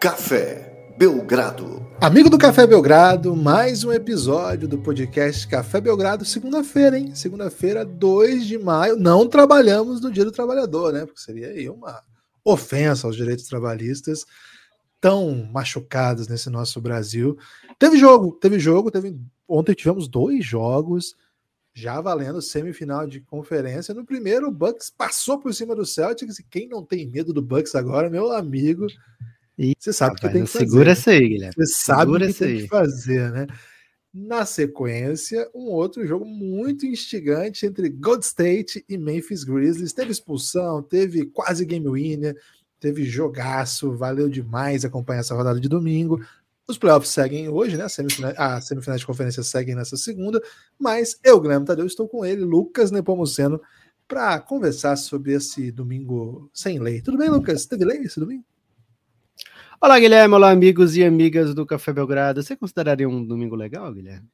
Café Belgrado. Amigo do Café Belgrado, mais um episódio do podcast Café Belgrado, segunda-feira, hein? Segunda-feira, 2 de maio. Não trabalhamos no Dia do Trabalhador, né? Porque seria aí uma ofensa aos direitos trabalhistas tão machucados nesse nosso Brasil. Teve jogo, teve jogo, teve ontem tivemos dois jogos já valendo semifinal de conferência. No primeiro, o Bucks passou por cima do Celtics e quem não tem medo do Bucks agora, meu amigo, você sabe o que tem que fazer. Segura essa aí, Guilherme. Você sabe o que tem que fazer, né? Na sequência, um outro jogo muito instigante entre Gold State e Memphis Grizzlies. Teve expulsão, teve quase game winner, teve jogaço, valeu demais acompanhar essa rodada de domingo. Os playoffs seguem hoje, né? A semifinal, a semifinal de conferência seguem nessa segunda, mas eu, Guilherme Tadeu, estou com ele, Lucas Nepomuceno, para conversar sobre esse domingo sem lei. Tudo bem, Lucas? Teve lei esse domingo? Olá, Guilherme. Olá, amigos e amigas do Café Belgrado. Você consideraria um domingo legal, Guilherme?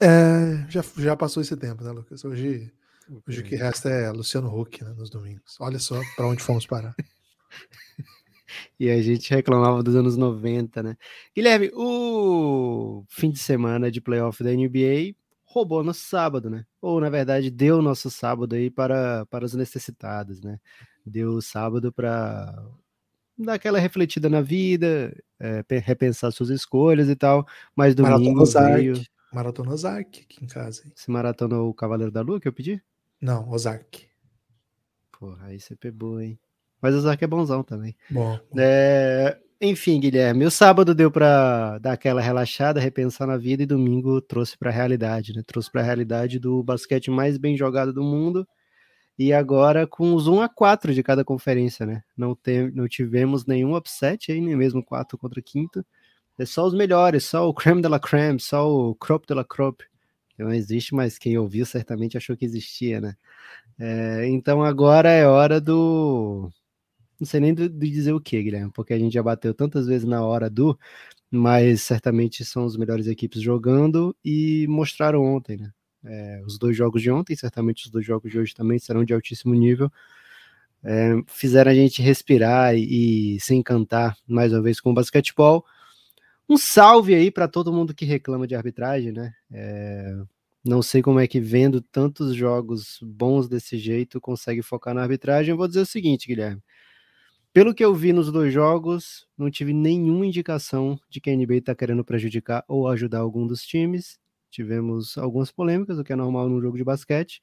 É, já, já passou esse tempo, né, Lucas? Hoje, hoje o que resta é Luciano Huck né, nos domingos. Olha só para onde fomos parar. E a gente reclamava dos anos 90, né? Guilherme, o fim de semana de playoff da NBA roubou nosso sábado, né? Ou, na verdade, deu nosso sábado aí para, para os necessitados, né? Deu sábado para dar aquela refletida na vida, é, repensar suas escolhas e tal, mas domingo Maratona veio... Maratona Ozark aqui em casa. Hein? Você maratonou o Cavaleiro da Lua que eu pedi? Não, Ozark. Porra, aí você pegou, hein? Mas o Zark é bonzão também. Bom. É, enfim, Guilherme, o sábado deu para dar aquela relaxada, repensar na vida e domingo trouxe para a realidade, né? Trouxe para a realidade do basquete mais bem jogado do mundo e agora com os 1 a 4 de cada conferência, né? Não, tem, não tivemos nenhum upset aí, nem mesmo 4 contra quinto. É só os melhores, só o creme de la creme, só o crop de la crop. Não existe, mas quem ouviu certamente achou que existia, né? É, então agora é hora do não sei nem de dizer o que, Guilherme, porque a gente já bateu tantas vezes na hora do, mas certamente são as melhores equipes jogando e mostraram ontem, né? É, os dois jogos de ontem, certamente os dois jogos de hoje também serão de altíssimo nível. É, fizeram a gente respirar e, e, se encantar mais uma vez com o basquetebol. Um salve aí para todo mundo que reclama de arbitragem, né? É, não sei como é que vendo tantos jogos bons desse jeito consegue focar na arbitragem. Eu vou dizer o seguinte, Guilherme. Pelo que eu vi nos dois jogos, não tive nenhuma indicação de que a NBA está querendo prejudicar ou ajudar algum dos times. Tivemos algumas polêmicas, o que é normal num jogo de basquete.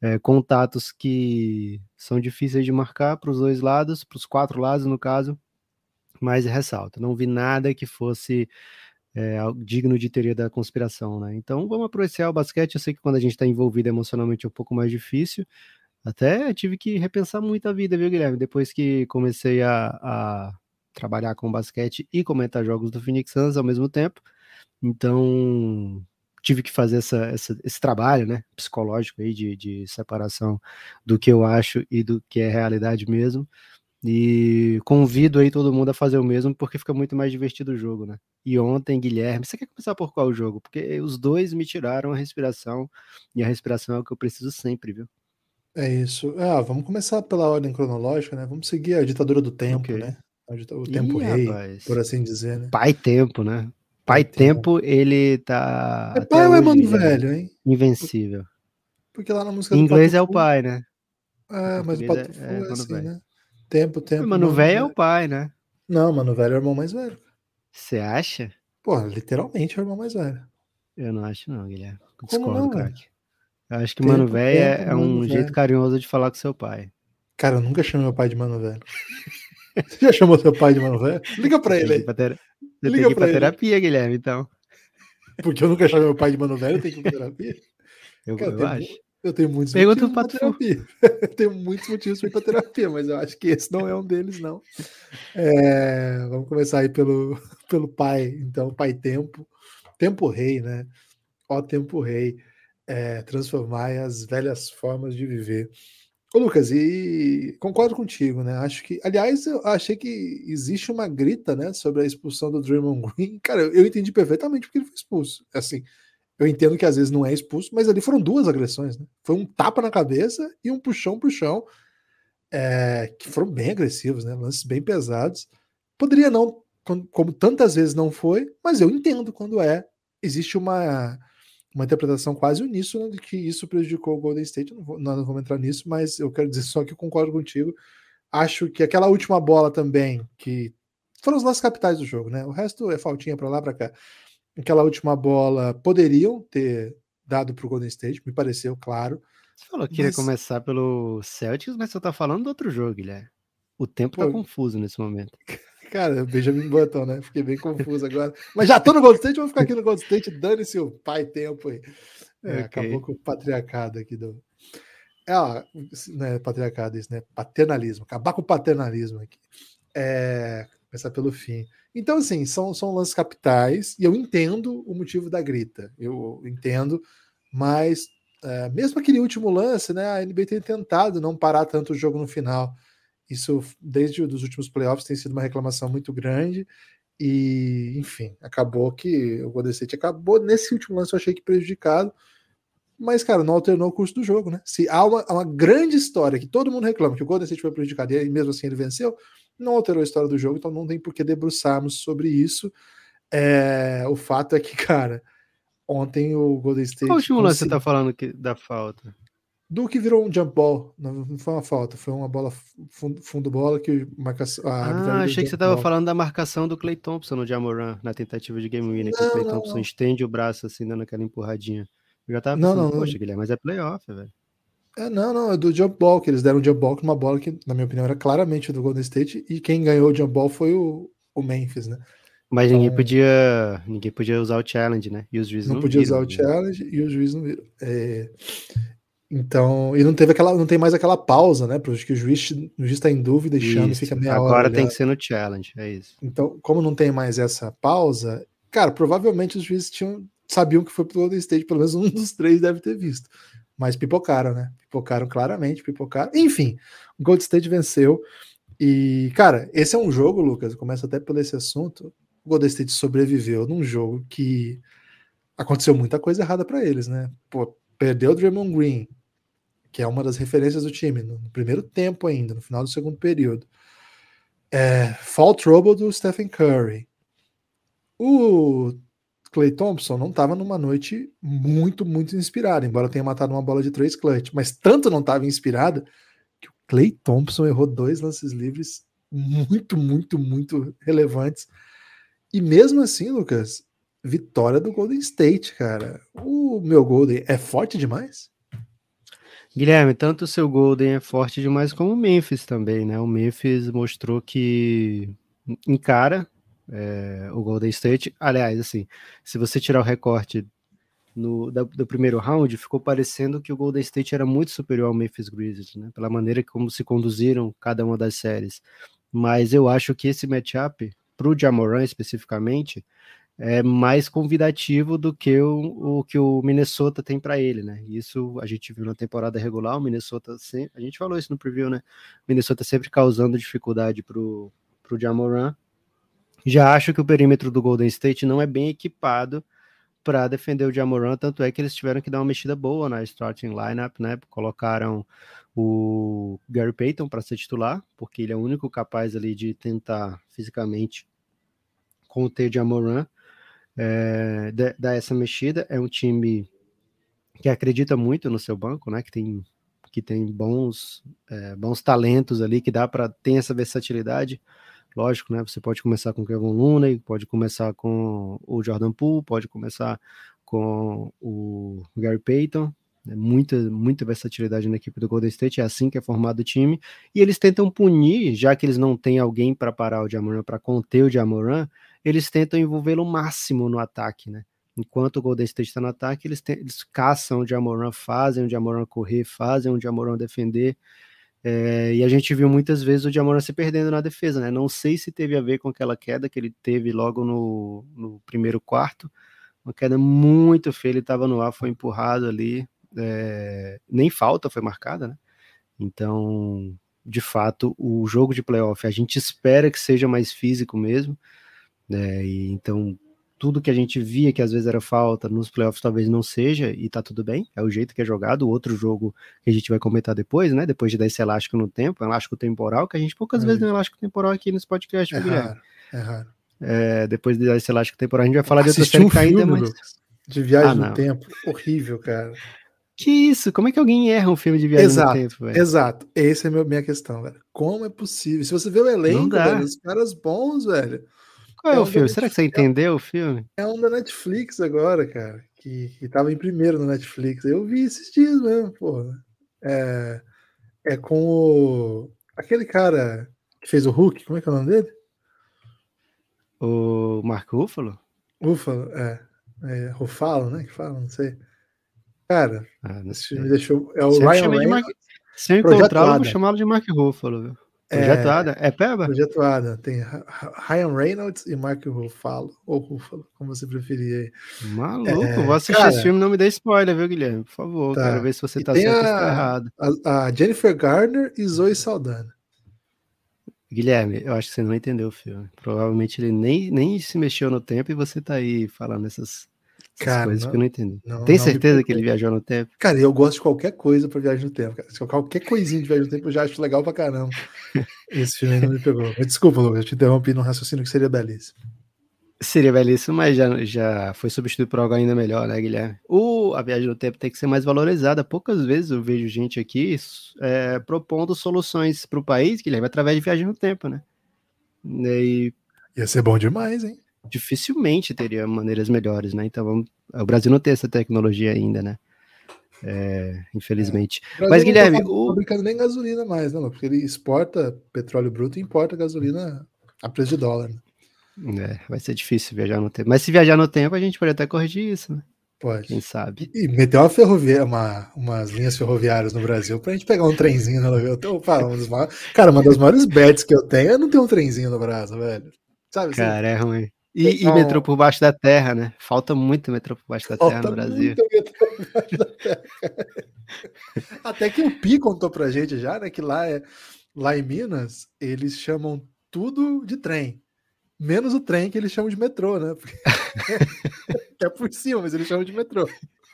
É, contatos que são difíceis de marcar para os dois lados, para os quatro lados, no caso. Mas ressalta, não vi nada que fosse é, digno de teoria da conspiração, né? Então vamos apreciar o basquete. Eu sei que quando a gente está envolvido emocionalmente é um pouco mais difícil, até tive que repensar muito a vida, viu, Guilherme? Depois que comecei a, a trabalhar com basquete e comentar jogos do Phoenix Suns ao mesmo tempo. Então, tive que fazer essa, essa, esse trabalho, né, psicológico aí de, de separação do que eu acho e do que é realidade mesmo. E convido aí todo mundo a fazer o mesmo, porque fica muito mais divertido o jogo, né? E ontem, Guilherme, você quer começar por qual jogo? Porque os dois me tiraram a respiração, e a respiração é o que eu preciso sempre, viu? É isso. Ah, vamos começar pela ordem cronológica, né? Vamos seguir a ditadura do tempo, okay. né? O tempo Ih, rei, rapaz. por assim dizer, né? Pai tempo, né? Pai, tempo, tempo, ele tá. É pai ou é mano velho, hein? Invencível. Porque lá na música em inglês é o pai, né? É, mas o Patufu é, é, é assim, velho. né? Tempo, tempo. Mano, velho é o pai, né? Não, mano velho é o irmão mais velho. Você acha? Porra, literalmente é o irmão mais velho. Eu não acho, não, Guilherme. Discordo, Como não, craque. Eu acho que tempo, Mano Velho é, é um jeito carinhoso de falar com seu pai. Cara, eu nunca chamei meu pai de Mano Velho. Você já chamou seu pai de Mano Velho? Liga pra ele aí. Você Liga tem que ir pra, terapia, Guilherme, então. Porque eu nunca chamei meu pai de Mano Velho, tenho que ir pra terapia? Eu, Cara, eu, acho. Eu tenho muitos Pergunta motivos pra terapia. eu tenho muitos motivos para ir pra terapia, mas eu acho que esse não é um deles, não. É, vamos começar aí pelo, pelo pai, então, pai tempo. Tempo rei, né? Ó, tempo rei é, transformar as velhas formas de viver. Ô, Lucas, e concordo contigo, né? Acho que, aliás, eu achei que existe uma grita, né, sobre a expulsão do Draymond Green. Cara, eu entendi perfeitamente porque ele foi expulso. Assim, eu entendo que às vezes não é expulso, mas ali foram duas agressões, né? Foi um tapa na cabeça e um puxão pro chão, é, que foram bem agressivos, né? Lances bem pesados. Poderia não, como tantas vezes não foi, mas eu entendo quando é. Existe uma, uma interpretação quase uníssona de que isso prejudicou o Golden State. Não, vou, não, não vamos entrar nisso, mas eu quero dizer só que eu concordo contigo. Acho que aquela última bola também, que foram os lances capitais do jogo, né? O resto é faltinha para lá, para cá. Aquela última bola poderiam ter dado para o Golden State, me pareceu claro. Você falou que mas... ia começar pelo Celtics, mas você tá falando do outro jogo, Guilherme. O tempo tá Pô, tá confuso nesse momento. Cara, Benjamin Button, né? Fiquei bem confuso agora. Mas já tô no Golden State, vou ficar aqui no Golden State, dane-se o pai tempo aí. É, okay. Acabou com o patriarcado aqui do. É, ó, né, patriarcado isso, né? Paternalismo, acabar com o paternalismo aqui. É, começar pelo fim. Então, assim, são, são lances capitais, e eu entendo o motivo da grita. Eu entendo, mas é, mesmo aquele último lance, né? A NBA tem tentado não parar tanto o jogo no final. Isso, desde os últimos playoffs, tem sido uma reclamação muito grande. E, enfim, acabou que o Golden State acabou nesse último lance, eu achei que prejudicado. Mas, cara, não alternou o curso do jogo, né? Se há uma, uma grande história que todo mundo reclama que o Golden State foi prejudicado e mesmo assim ele venceu, não alterou a história do jogo, então não tem por que debruçarmos sobre isso. É, o fato é que, cara, ontem o Golden State. Qual último lance você tá falando que, da falta? Do que virou um jump ball. Não foi uma falta, foi uma bola fundo, fundo bola que marca, Ah, achei que você estava falando da marcação do Clay Thompson no Jamoran na tentativa de game winner, que o Clay Thompson não. estende o braço assim, dando aquela empurradinha. Eu já tava pensando, não, não, poxa, Guilherme, mas é playoff, velho. É, não, não, é do jump ball, que eles deram um jump ball com uma bola que, na minha opinião, era claramente do Golden State, e quem ganhou o jump ball foi o, o Memphis, né? Mas então, ninguém podia ninguém podia usar o challenge, né? E os juízes não, não podia viram, usar o né? challenge e os juízes não viram. É, então, e não teve aquela, não tem mais aquela pausa, né? Porque o juiz, está em dúvida, deixando, isso. fica meia Agora hora. Agora tem que ser no challenge, é isso. Então, como não tem mais essa pausa, cara, provavelmente os juízes tinham, sabiam que foi pro Golden State, pelo menos um dos três deve ter visto. Mas pipocaram, né? Pipocaram claramente, pipocaram. Enfim, o Golden State venceu. E, cara, esse é um jogo, Lucas, começa até por esse assunto. O Golden State sobreviveu num jogo que aconteceu muita coisa errada para eles, né? Pô, perdeu o Draymond Green, que é uma das referências do time, no, primeiro tempo ainda, no final do segundo período. É, fall trouble do Stephen Curry. O Clay Thompson não estava numa noite muito, muito inspirada, embora tenha matado uma bola de três clutch, mas tanto não estava inspirada que o Clay Thompson errou dois lances livres muito, muito, muito relevantes. E mesmo assim, Lucas, vitória do Golden State, cara. O meu Golden é forte demais? Guilherme, tanto o seu Golden é forte demais como o Memphis também, né? O Memphis mostrou que encara é, o Golden State. Aliás, assim, se você tirar o recorte no, da, do primeiro round, ficou parecendo que o Golden State era muito superior ao Memphis Grizzlies, né? Pela maneira como se conduziram cada uma das séries. Mas eu acho que esse matchup, para o Jamoran especificamente, é mais convidativo do que o, o que o Minnesota tem para ele, né? Isso a gente viu na temporada regular, o Minnesota sempre, a gente falou isso no preview, né? O Minnesota sempre causando dificuldade pro pro Jamoran. Já acho que o perímetro do Golden State não é bem equipado para defender o Jamoran, tanto é que eles tiveram que dar uma mexida boa na starting lineup, né? Colocaram o Gary Payton para ser titular, porque ele é o único capaz ali de tentar fisicamente conter Jamoran é, dar essa mexida. É um time que acredita muito no seu banco, né? Que tem, que tem bons, é, bons talentos ali, que dá para ter essa versatilidade. Lógico, né? Você pode começar com o Kevin Looney, pode começar com o Jordan Poole, pode começar com o Gary Payton, né, muita, muita versatilidade na equipe do Golden State, é assim que é formado o time, e eles tentam punir, já que eles não têm alguém para parar o Jamoran, para conter o Jamoran, eles tentam envolvê-lo máximo no ataque, né? Enquanto o Golden State está no ataque, eles, tem, eles caçam o Jamoran, fazem o Jamoran correr, fazem o Jamoran defender. É, e a gente viu muitas vezes o Jamoran se perdendo na defesa, né? Não sei se teve a ver com aquela queda que ele teve logo no, no primeiro quarto. Uma queda muito feia, ele estava no ar, foi empurrado ali. É, nem falta foi marcada, né? Então, de fato, o jogo de playoff a gente espera que seja mais físico mesmo. Né? E, então, tudo que a gente via que às vezes era falta, nos playoffs talvez não seja, e tá tudo bem, é o jeito que é jogado. O outro jogo que a gente vai comentar depois, né? Depois de dar esse elástico no tempo, elástico temporal, que a gente poucas é. vezes tem elástico temporal aqui nesse podcast, é raro, é raro. É, depois de dar esse elástico temporal, a gente vai falar de outra série um que ainda mais. De viagem ah, no tempo, horrível, cara. Que isso? Como é que alguém erra um filme de viagem exato, no tempo, velho? Exato, essa é a minha questão, velho. Como é possível? Se você vê o elenco, velho, os caras bons, velho. Qual é, é o filme? Será que você entendeu o filme? É um da Netflix agora, cara, que, que tava em primeiro no Netflix. Eu vi esses dias mesmo, porra. É, é com o. Aquele cara que fez o Hulk, como é que é o nome dele? O Mark Ruffalo? Ruffalo, é. é Ruffalo, né? Que fala, não sei. Cara, ah, esse filme me deixou. É o Ryan Reynolds. Se eu encontrar, eu vou chamá-lo de Mark Ruffalo, viu? Projeto é? É Peba? Projeto Ada. Tem Ryan Reynolds e Mark Ruffalo. Ou Ruffalo, como você preferir. Maluco, é, vou assistir cara, esse filme não me dê spoiler, viu, Guilherme? Por favor, tá. quero ver se você e tá certo ou tá errado. A, a, Jennifer Garner e Zoe Saldana. Guilherme, eu acho que você não entendeu o filme. Provavelmente ele nem, nem se mexeu no tempo e você tá aí falando essas Cara, coisas não, que eu não entendi. Não, Tem não certeza que ele viajou no tempo? Cara, eu gosto de qualquer coisa pra viagem no tempo. Cara. Qualquer coisinha de viagem no tempo eu já acho legal pra caramba. Esse filme não me pegou. Desculpa, Lucas, eu te interrompi num raciocínio que seria belíssimo. Seria belíssimo, mas já, já foi substituído por algo ainda melhor, né, Guilherme? O, a viagem no tempo tem que ser mais valorizada. Poucas vezes eu vejo gente aqui é, propondo soluções para o país, Guilherme, através de viagem no tempo, né? E... Ia ser bom demais, hein? Dificilmente teria maneiras melhores, né? Então vamos... o Brasil não tem essa tecnologia ainda, né? É, infelizmente. É. Mas, Guilherme. Não tá o... fabricando nem gasolina mais, né? Porque ele exporta petróleo bruto e importa gasolina a preço de dólar. Né? É, vai ser difícil viajar no tempo. Mas se viajar no tempo, a gente pode até corrigir isso, né? Pode. Quem sabe? E, meter uma ferrovia, uma, umas linhas ferroviárias no Brasil pra gente pegar um trenzinho no eu tô, pá, um maiores, Cara, uma das maiores bets que eu tenho é não ter um trenzinho no Brasil, velho. Sabe? Assim? Cara, assim? é ruim. E, então, e, metrô por baixo da terra, né? Falta muito metrô por baixo da terra no Brasil. Até que o Pi contou pra gente já, né? Que lá, é, lá em Minas, eles chamam tudo de trem. Menos o trem que eles chamam de metrô, né? Porque... é por cima, mas eles chamam de metrô.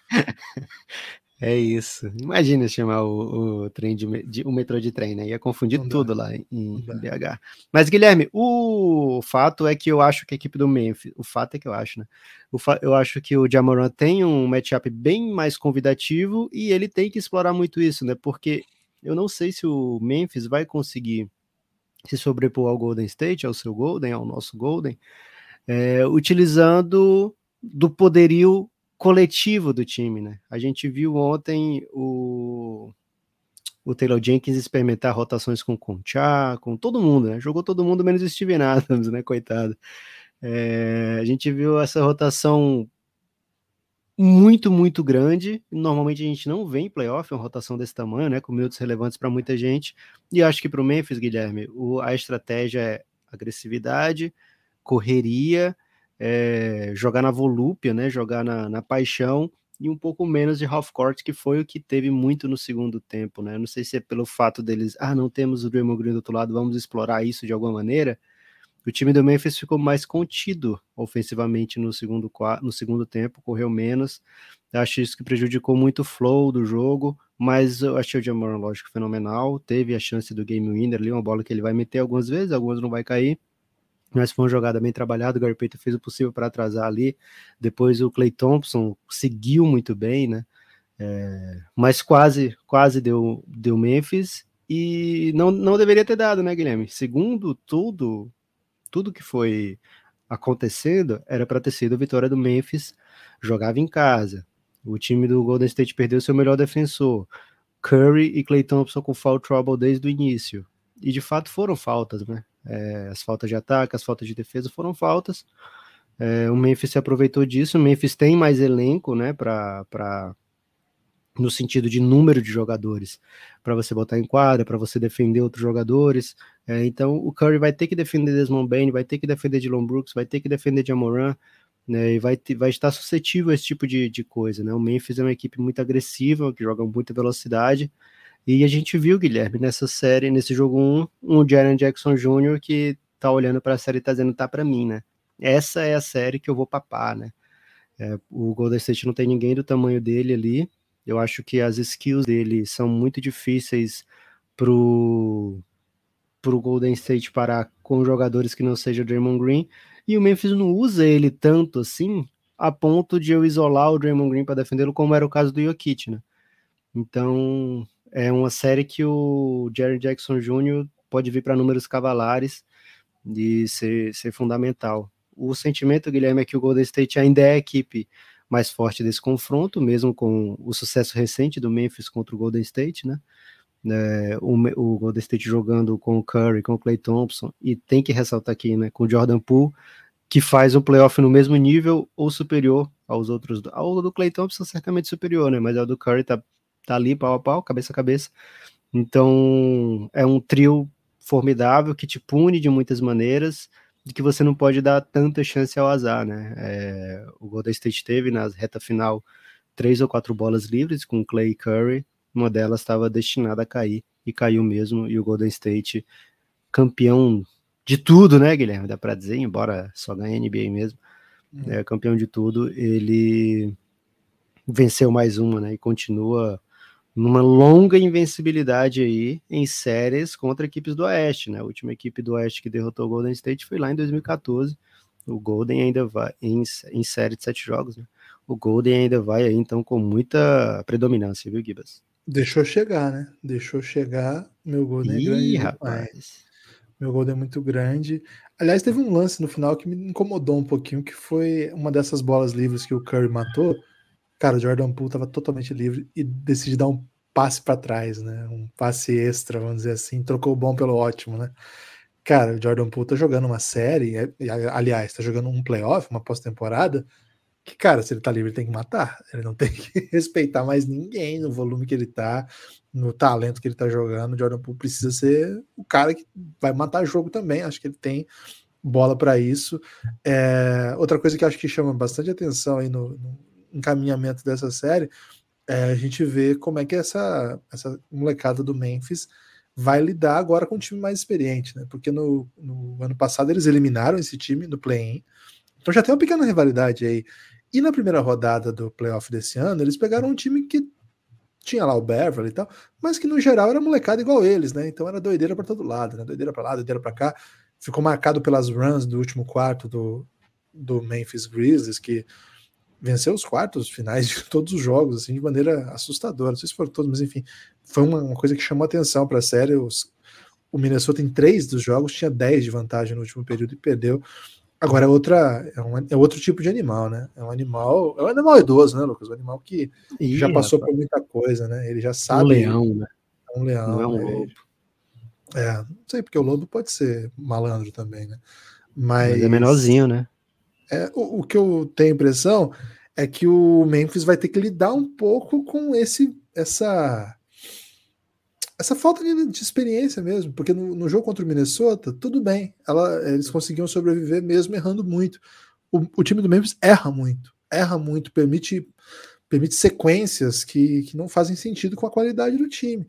É isso. Imagina chamar o, o trem de, de, o metrô de trem, né? Ia confundir não tudo dá. lá em, em BH. Mas, Guilherme, o fato é que eu acho que a equipe do Memphis, o fato é que eu acho, né? eu acho que o Jamoran tem um matchup bem mais convidativo e ele tem que explorar muito isso, né? Porque eu não sei se o Memphis vai conseguir se sobrepor ao Golden State, ao seu Golden, ao nosso Golden, é, utilizando do poderio coletivo do time, né? A gente viu ontem o, o Taylor Jenkins experimentar rotações com o Concha, com todo mundo, né? Jogou todo mundo menos o Steven Adams, né? Coitado. É, a gente viu essa rotação muito, muito grande. Normalmente a gente não vê em playoff uma rotação desse tamanho, né? Com minutos relevantes para muita gente. E acho que para o Memphis, Guilherme, o, a estratégia é agressividade, correria é, jogar na volúpia, né, jogar na, na, paixão e um pouco menos de half court, que foi o que teve muito no segundo tempo, né? Não sei se é pelo fato deles, ah, não temos o Draymond Green do outro lado, vamos explorar isso de alguma maneira. O time do Memphis ficou mais contido ofensivamente no segundo, no segundo tempo, correu menos. Acho isso que prejudicou muito o flow do jogo, mas eu achei o Jamoran, lógico, fenomenal. Teve a chance do game winner ali, uma bola que ele vai meter algumas vezes, algumas não vai cair mas foi uma jogada bem trabalhada, o Gary Payton fez o possível para atrasar ali, depois o Clay Thompson seguiu muito bem, né, é, mas quase, quase deu, deu Memphis, e não, não deveria ter dado, né, Guilherme? Segundo tudo, tudo que foi acontecendo, era para ter sido a vitória do Memphis, jogava em casa, o time do Golden State perdeu seu melhor defensor, Curry e Clay Thompson com foul trouble desde o início, e de fato foram faltas, né? É, as faltas de ataque, as faltas de defesa foram faltas. É, o Memphis se aproveitou disso. O Memphis tem mais elenco, né, para no sentido de número de jogadores para você botar em quadra, para você defender outros jogadores. É, então o Curry vai ter que defender Desmond Bain, vai ter que defender Dylan Brooks, vai ter que defender Jamoran, né, e vai, ter, vai estar suscetível a esse tipo de, de coisa. Né? O Memphis é uma equipe muito agressiva, que joga muita velocidade, e a gente viu, Guilherme, nessa série, nesse jogo 1, um, Jaren Jackson Jr. que tá olhando para a série e tá dizendo tá para mim, né? essa é a série que eu vou papar, né? É, o Golden State não tem ninguém do tamanho dele ali. Eu acho que as skills dele são muito difíceis pro pro Golden State parar com jogadores que não sejam Draymond Green, e o Memphis não usa ele tanto assim, a ponto de eu isolar o Draymond Green para defendê-lo, como era o caso do Jokic, né? Então, é uma série que o Jerry Jackson Jr. pode vir para números cavalares de ser, ser fundamental. O sentimento, Guilherme, é que o Golden State ainda é a equipe mais forte desse confronto, mesmo com o sucesso recente do Memphis contra o Golden State, né? É, o, o, Golden State jogando com o Curry, com o Clay Thompson, e tem que ressaltar aqui, né, com o Jordan Poole, que faz um playoff no mesmo nível ou superior aos outros. Ao do Clay Thompson, certamente superior, né? Mas ao do Curry tá, tá ali pau a pau, cabeça a cabeça. Então é um trio formidável que te pune de muitas maneiras, de que você não pode dar tanta chance ao azar, né? É, o Golden State teve na reta final três ou quatro bolas livres com Clay Curry uma delas estava destinada a cair e caiu mesmo, e o Golden State, campeão de tudo, né, Guilherme? Dá para dizer, embora só ganhe NBA mesmo, hum. é, campeão de tudo, ele venceu mais uma, né, e continua numa longa invencibilidade aí em séries contra equipes do Oeste, né? A última equipe do Oeste que derrotou o Golden State foi lá em 2014. O Golden ainda vai em, em série de sete jogos, né? O Golden ainda vai aí então com muita predominância, viu, Gibas? Deixou chegar, né? Deixou chegar. Meu Golden Ih, é grande. rapaz. Meu Golden é muito grande. Aliás, teve um lance no final que me incomodou um pouquinho, que foi uma dessas bolas livres que o Curry matou. Cara, o Jordan Poole estava totalmente livre e decidiu dar um passe para trás, né? Um passe extra, vamos dizer assim. Trocou o bom pelo ótimo, né? Cara, o Jordan Poole tá jogando uma série, aliás, tá jogando um playoff, uma pós-temporada, que, cara, se ele tá livre, ele tem que matar. Ele não tem que respeitar mais ninguém no volume que ele tá, no talento que ele tá jogando. O Jordan Poole precisa ser o cara que vai matar jogo também. Acho que ele tem bola para isso. É, outra coisa que acho que chama bastante atenção aí no, no encaminhamento dessa série é a gente ver como é que essa, essa molecada do Memphis vai lidar agora com um time mais experiente, né? Porque no, no ano passado eles eliminaram esse time no play-in. Então já tem uma pequena rivalidade aí. E na primeira rodada do playoff desse ano, eles pegaram um time que tinha lá o Beverly e tal, mas que no geral era molecada igual eles, né? Então era doideira para todo lado, né? Doideira para lá, doideira para cá. Ficou marcado pelas runs do último quarto do, do Memphis Grizzlies, que venceu os quartos finais de todos os jogos, assim, de maneira assustadora. Não sei se foram todos, mas enfim, foi uma, uma coisa que chamou atenção para a série. Os, o Minnesota, em três dos jogos, tinha 10 de vantagem no último período e perdeu. Agora é outra, é, um, é outro tipo de animal, né? É um animal, é um animal idoso, né, Lucas? Um animal que Ih, já passou rapaz. por muita coisa, né? Ele já sabe. Um leão, né? É um leão. Não é um né? lobo. É, não sei, porque o lobo pode ser malandro também, né? Mas, Mas é menorzinho, né? É, o, o que eu tenho impressão é que o Memphis vai ter que lidar um pouco com esse essa essa falta de, de, experiência mesmo, porque no, no, jogo contra o Minnesota, tudo bem, ela, eles conseguiam sobreviver mesmo errando muito. O, o, time do Memphis erra muito, erra muito, permite, permite sequências que, que não fazem sentido com a qualidade do time.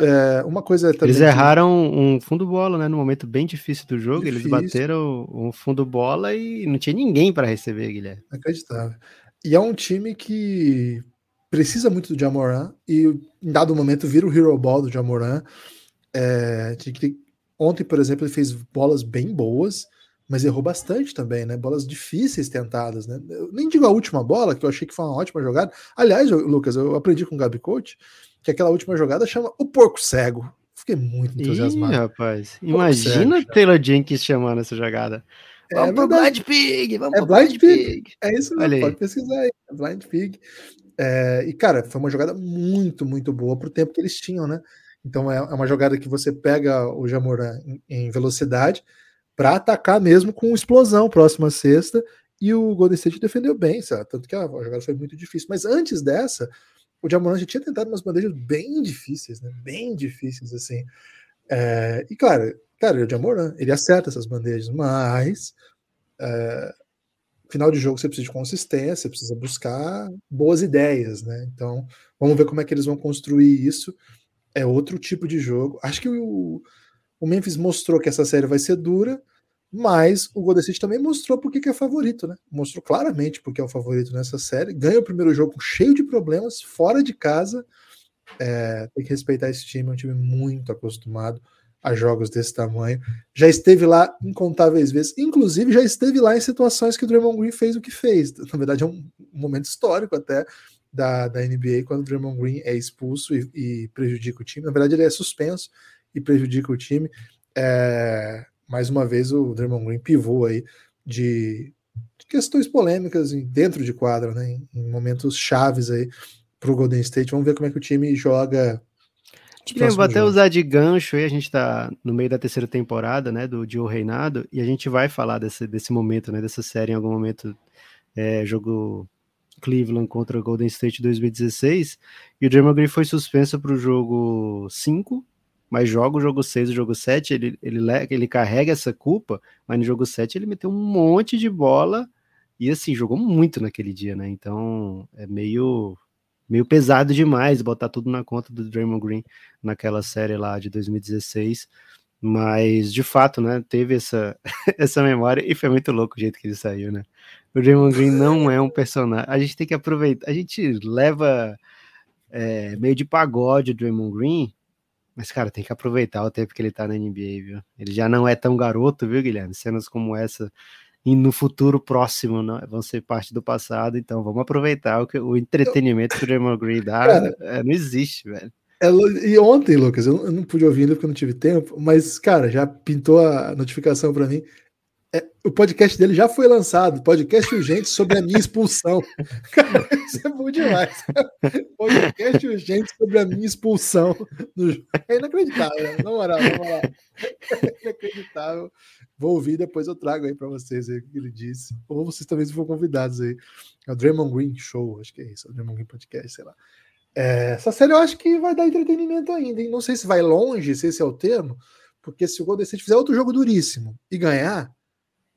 É, uma coisa também. Eles erraram que... um fundo bola, né? No momento bem difícil do jogo, difícil. eles bateram um fundo bola e não tinha ninguém para receber, Guilherme. Acreditável. E é um time que precisa muito do Jamoran e em dado momento vira o hero ball do Jamoran. É, ontem, por exemplo, ele fez bolas bem boas, mas errou bastante também, né? Bolas difíceis tentadas, né? Eu nem digo a última bola, que eu achei que foi uma ótima jogada. Aliás, Lucas, eu aprendi com o Gabi Coach que aquela última jogada chama o porco cego. Fiquei muito entusiasmado. Ih, rapaz, imagina cego, Taylor Jenkins chamando essa jogada. É vamos é pro Blind Pig, vamos é Blind, Blind Pig. Pig. É isso mesmo, pode pesquisar aí. É Blind Pig. É, e, cara, foi uma jogada muito, muito boa pro tempo que eles tinham, né? Então é, é uma jogada que você pega o Jamoran em, em velocidade para atacar mesmo com explosão próxima sexta. E o Golden State defendeu bem, sabe? Tanto que a, jogada foi muito difícil. Mas antes dessa, o já tinha tentado umas bandejas bem difíceis, né? Bem difíceis, assim. É, e, claro, cara, o Jamoran, ele acerta essas bandejas, mas é, final de jogo você precisa de consistência, você precisa buscar boas ideias, né? Então, vamos ver como é que eles vão construir isso. É outro tipo de jogo. Acho que o, o Memphis mostrou que essa série vai ser dura, Mas o Golden State também mostrou porque que é favorito, né? Mostrou claramente porque é o favorito nessa série. Ganha o primeiro jogo cheio de problemas, fora de casa. É, tem que respeitar esse time, é um time muito acostumado a jogos desse tamanho. Já esteve lá incontáveis vezes, inclusive já esteve lá em situações que o Draymond Green fez o que fez. Na verdade, é um momento histórico até da, da NBA, quando o Draymond Green é expulso e, e prejudica o time. Na verdade, ele é suspenso e prejudica o time. É, mais uma vez o Draymond Green pivô aí de, de questões polêmicas dentro de quadra, né, em, em momentos chaves aí para o Golden State. Vamos ver como é que o time joga. Eu vou até usar de gancho aí, a gente está no meio da terceira temporada, né, do Reinado, e a gente vai falar desse, desse momento, né, dessa série em algum momento, é, jogo Cleveland contra o Golden State 2016, e o Draymond Green foi suspenso para o jogo 5, mas joga o jogo 6 o jogo 7, ele, ele, ele carrega essa culpa, mas no jogo 7 ele meteu um monte de bola e assim, jogou muito naquele dia, né? Então é meio meio pesado demais botar tudo na conta do Draymond Green naquela série lá de 2016. Mas de fato, né, teve essa, essa memória e foi muito louco o jeito que ele saiu, né? O Draymond Green não é um personagem. A gente tem que aproveitar. A gente leva é, meio de pagode o Draymond Green, mas, cara, tem que aproveitar o tempo que ele tá na NBA, viu? Ele já não é tão garoto, viu, Guilherme? Cenas como essa e no futuro próximo não, vão ser parte do passado, então vamos aproveitar o, que, o entretenimento que o Draymond Green dá. Cara, é, não existe, velho. É, e ontem, Lucas, eu, eu, não pude ouvir ainda porque eu não tive tempo, mas, cara, já pintou a notificação para mim. É, o podcast dele já foi lançado, podcast urgente sobre a minha expulsão. Cara, isso é bom demais. Podcast urgente sobre a minha expulsão. É inacreditável, né? na moral, na moral. É inacreditável. Vou ouvir depois eu trago aí para vocês aí o que ele disse. Ou vocês também se for convidados aí. É o Draymond Green Show, acho que é isso, é o Draymond Green Podcast, sei lá. É, essa série eu acho que vai dar entretenimento ainda, hein? Não sei se vai longe, se esse é o termo, porque se o Golden State fizer outro jogo duríssimo e ganhar,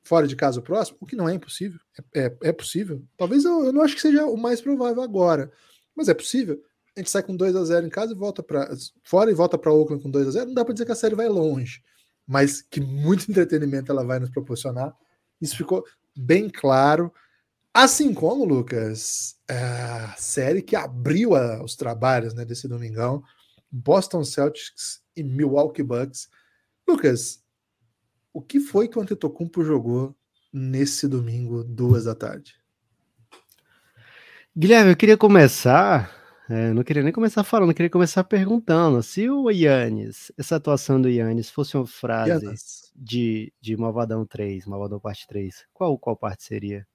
fora de casa o próximo, o que não é impossível, é, é, é possível. Talvez eu, eu, não acho que seja o mais provável agora, mas é possível. A gente sai com 2 a 0 em casa e volta para fora e volta para Oakland com 2 a 0 Não dá para dizer que a série vai longe, mas que muito entretenimento ela vai nos proporcionar. Isso ficou bem claro. Assim como, Lucas, a série que abriu a, os trabalhos né, desse domingão, Boston Celtics e Milwaukee Bucks. Lucas, o que foi que o Antetokounmpo jogou nesse domingo, duas da tarde? Guilherme, eu queria começar, é, não queria nem começar falando, eu queria começar perguntando se o Yannis, essa atuação do Yannis fosse uma frase de, de Malvadão 3, Malvadão parte 3, qual, qual parte seria?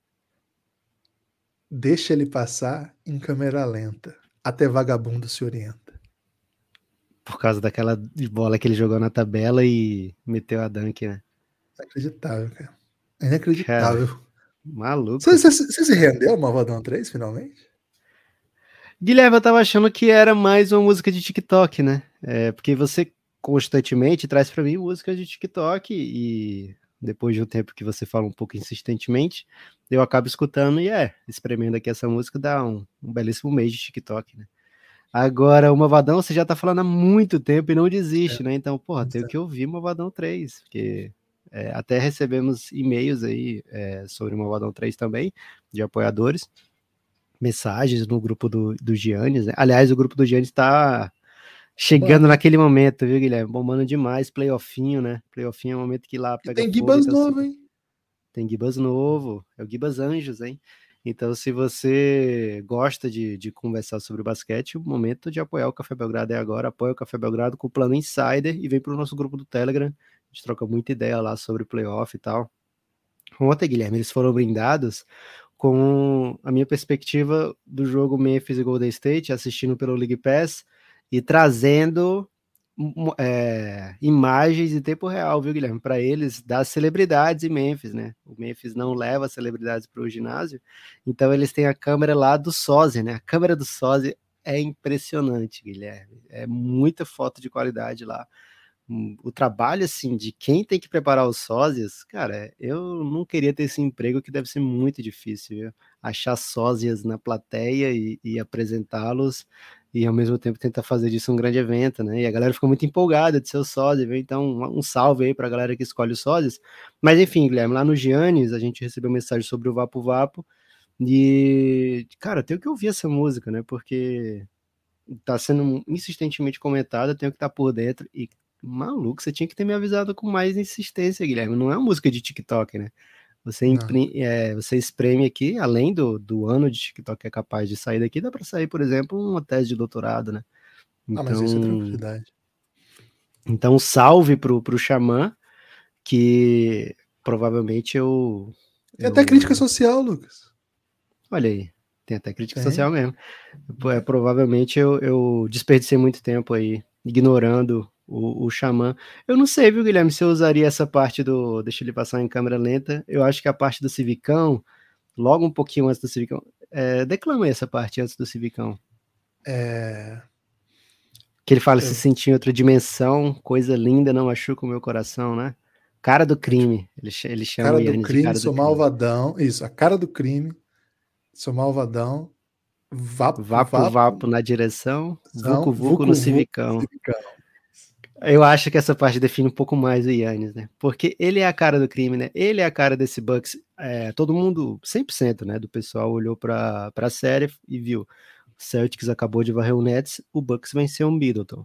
Deixa ele passar em câmera lenta, até vagabundo se orienta por causa daquela bola que ele jogou na tabela e meteu a dunk, né? Inacreditável, cara. É inacreditável. Cara, maluco. Você, você, você, se rendeu ao Malvadão 3, finalmente? Guilherme, eu tava achando que era mais uma música de TikTok, né? É, porque você constantemente traz para mim música de TikTok e depois de um tempo que você fala um pouco insistentemente, eu acabo escutando e é, espremendo aqui essa música dá um, um belíssimo mês de TikTok, né? Agora, o Movadão você já tá falando há muito tempo e não desiste, é. né? Então, porra, tenho que ouvir Movadão 3, porque é, até recebemos e-mails aí é, sobre o Malvadão 3 também, de apoiadores, mensagens no grupo do, do Giannis. Né? Aliás, o grupo do Giannis está chegando Bom, naquele momento, viu, Guilherme? Bombando demais, playoffinho, né? Playoffinho é um momento que lá pega. Tem Gibas então, novo, hein? Tem Gibas novo, é o Gibas Anjos, hein? Então, se você gosta de, de conversar sobre o basquete, o momento de apoiar o Café Belgrado é agora. Apoia o Café Belgrado com o plano Insider e vem para o nosso grupo do Telegram gente troca muita ideia lá sobre playoff e tal. Ontem, Guilherme, eles foram brindados com a minha perspectiva do jogo Memphis e Golden State, assistindo pelo League Pass e trazendo é, imagens em tempo real, viu, Guilherme? Para eles, das celebridades em Memphis, né? O Memphis não leva celebridades para o ginásio, então eles têm a câmera lá do sósia, né? A câmera do sósia é impressionante, Guilherme. É muita foto de qualidade lá o trabalho assim de quem tem que preparar os sósias, cara, eu não queria ter esse emprego que deve ser muito difícil, viu? achar sósias na plateia e, e apresentá-los e ao mesmo tempo tentar fazer disso um grande evento, né? E a galera ficou muito empolgada de ser o sósia, então um, um salve aí para a galera que escolhe os sósias. Mas enfim, Guilherme, lá no Giannis a gente recebeu mensagem sobre o Vapo Vapo e, cara, tenho que ouvir essa música, né? Porque tá sendo insistentemente comentada, tenho que estar tá por dentro e maluco, você tinha que ter me avisado com mais insistência, Guilherme. Não é uma música de TikTok, né? Você, é, você espreme aqui, além do, do ano de TikTok que é capaz de sair daqui, dá para sair, por exemplo, uma tese de doutorado, né? Então, ah, mas isso é então tranquilidade. Então, salve pro, pro Xamã, que provavelmente eu. Tem eu... até crítica social, Lucas. Olha aí, tem até crítica tem. social mesmo. É, provavelmente eu, eu desperdicei muito tempo aí ignorando o, o Xamã. Eu não sei, viu, Guilherme, se eu usaria essa parte do. Deixa ele passar em câmera lenta. Eu acho que a parte do Civicão, logo um pouquinho antes do Civicão. É, declama aí essa parte antes do Civicão. É. Que ele fala, eu... se sentir em outra dimensão, coisa linda, não machuca o meu coração, né? Cara do crime. Ele, ele chama cara do crime, cara sou do malvadão. Crime. Isso, a cara do crime. Sou malvadão. Vapo, vapo, vapo, vapo na direção. Vucu, vucu, no civicão. civicão. Eu acho que essa parte define um pouco mais o Yannis, né? Porque ele é a cara do crime, né? Ele é a cara desse Bucks. É, todo mundo, 100% né, do pessoal olhou para a série e viu. Celtics acabou de varrer o Nets, o Bucks venceu o Middleton.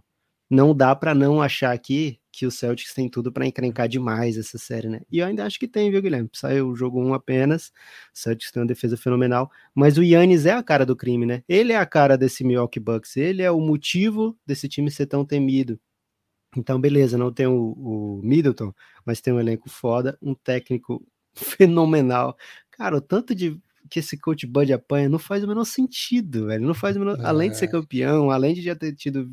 Não dá para não achar aqui que o Celtics tem tudo para encrencar demais essa série, né? E eu ainda acho que tem, viu, Guilherme? Saiu o jogo 1 apenas, o Celtics tem uma defesa fenomenal, mas o Yannis é a cara do crime, né? Ele é a cara desse Milwaukee Bucks, ele é o motivo desse time ser tão temido. Então, beleza, não tem o, o Middleton, mas tem um elenco foda, um técnico fenomenal. Cara, o tanto de que esse coach Bud apanha não faz o menor sentido, velho. Não faz o menor... É. Além de ser é. campeão, além de já ter tido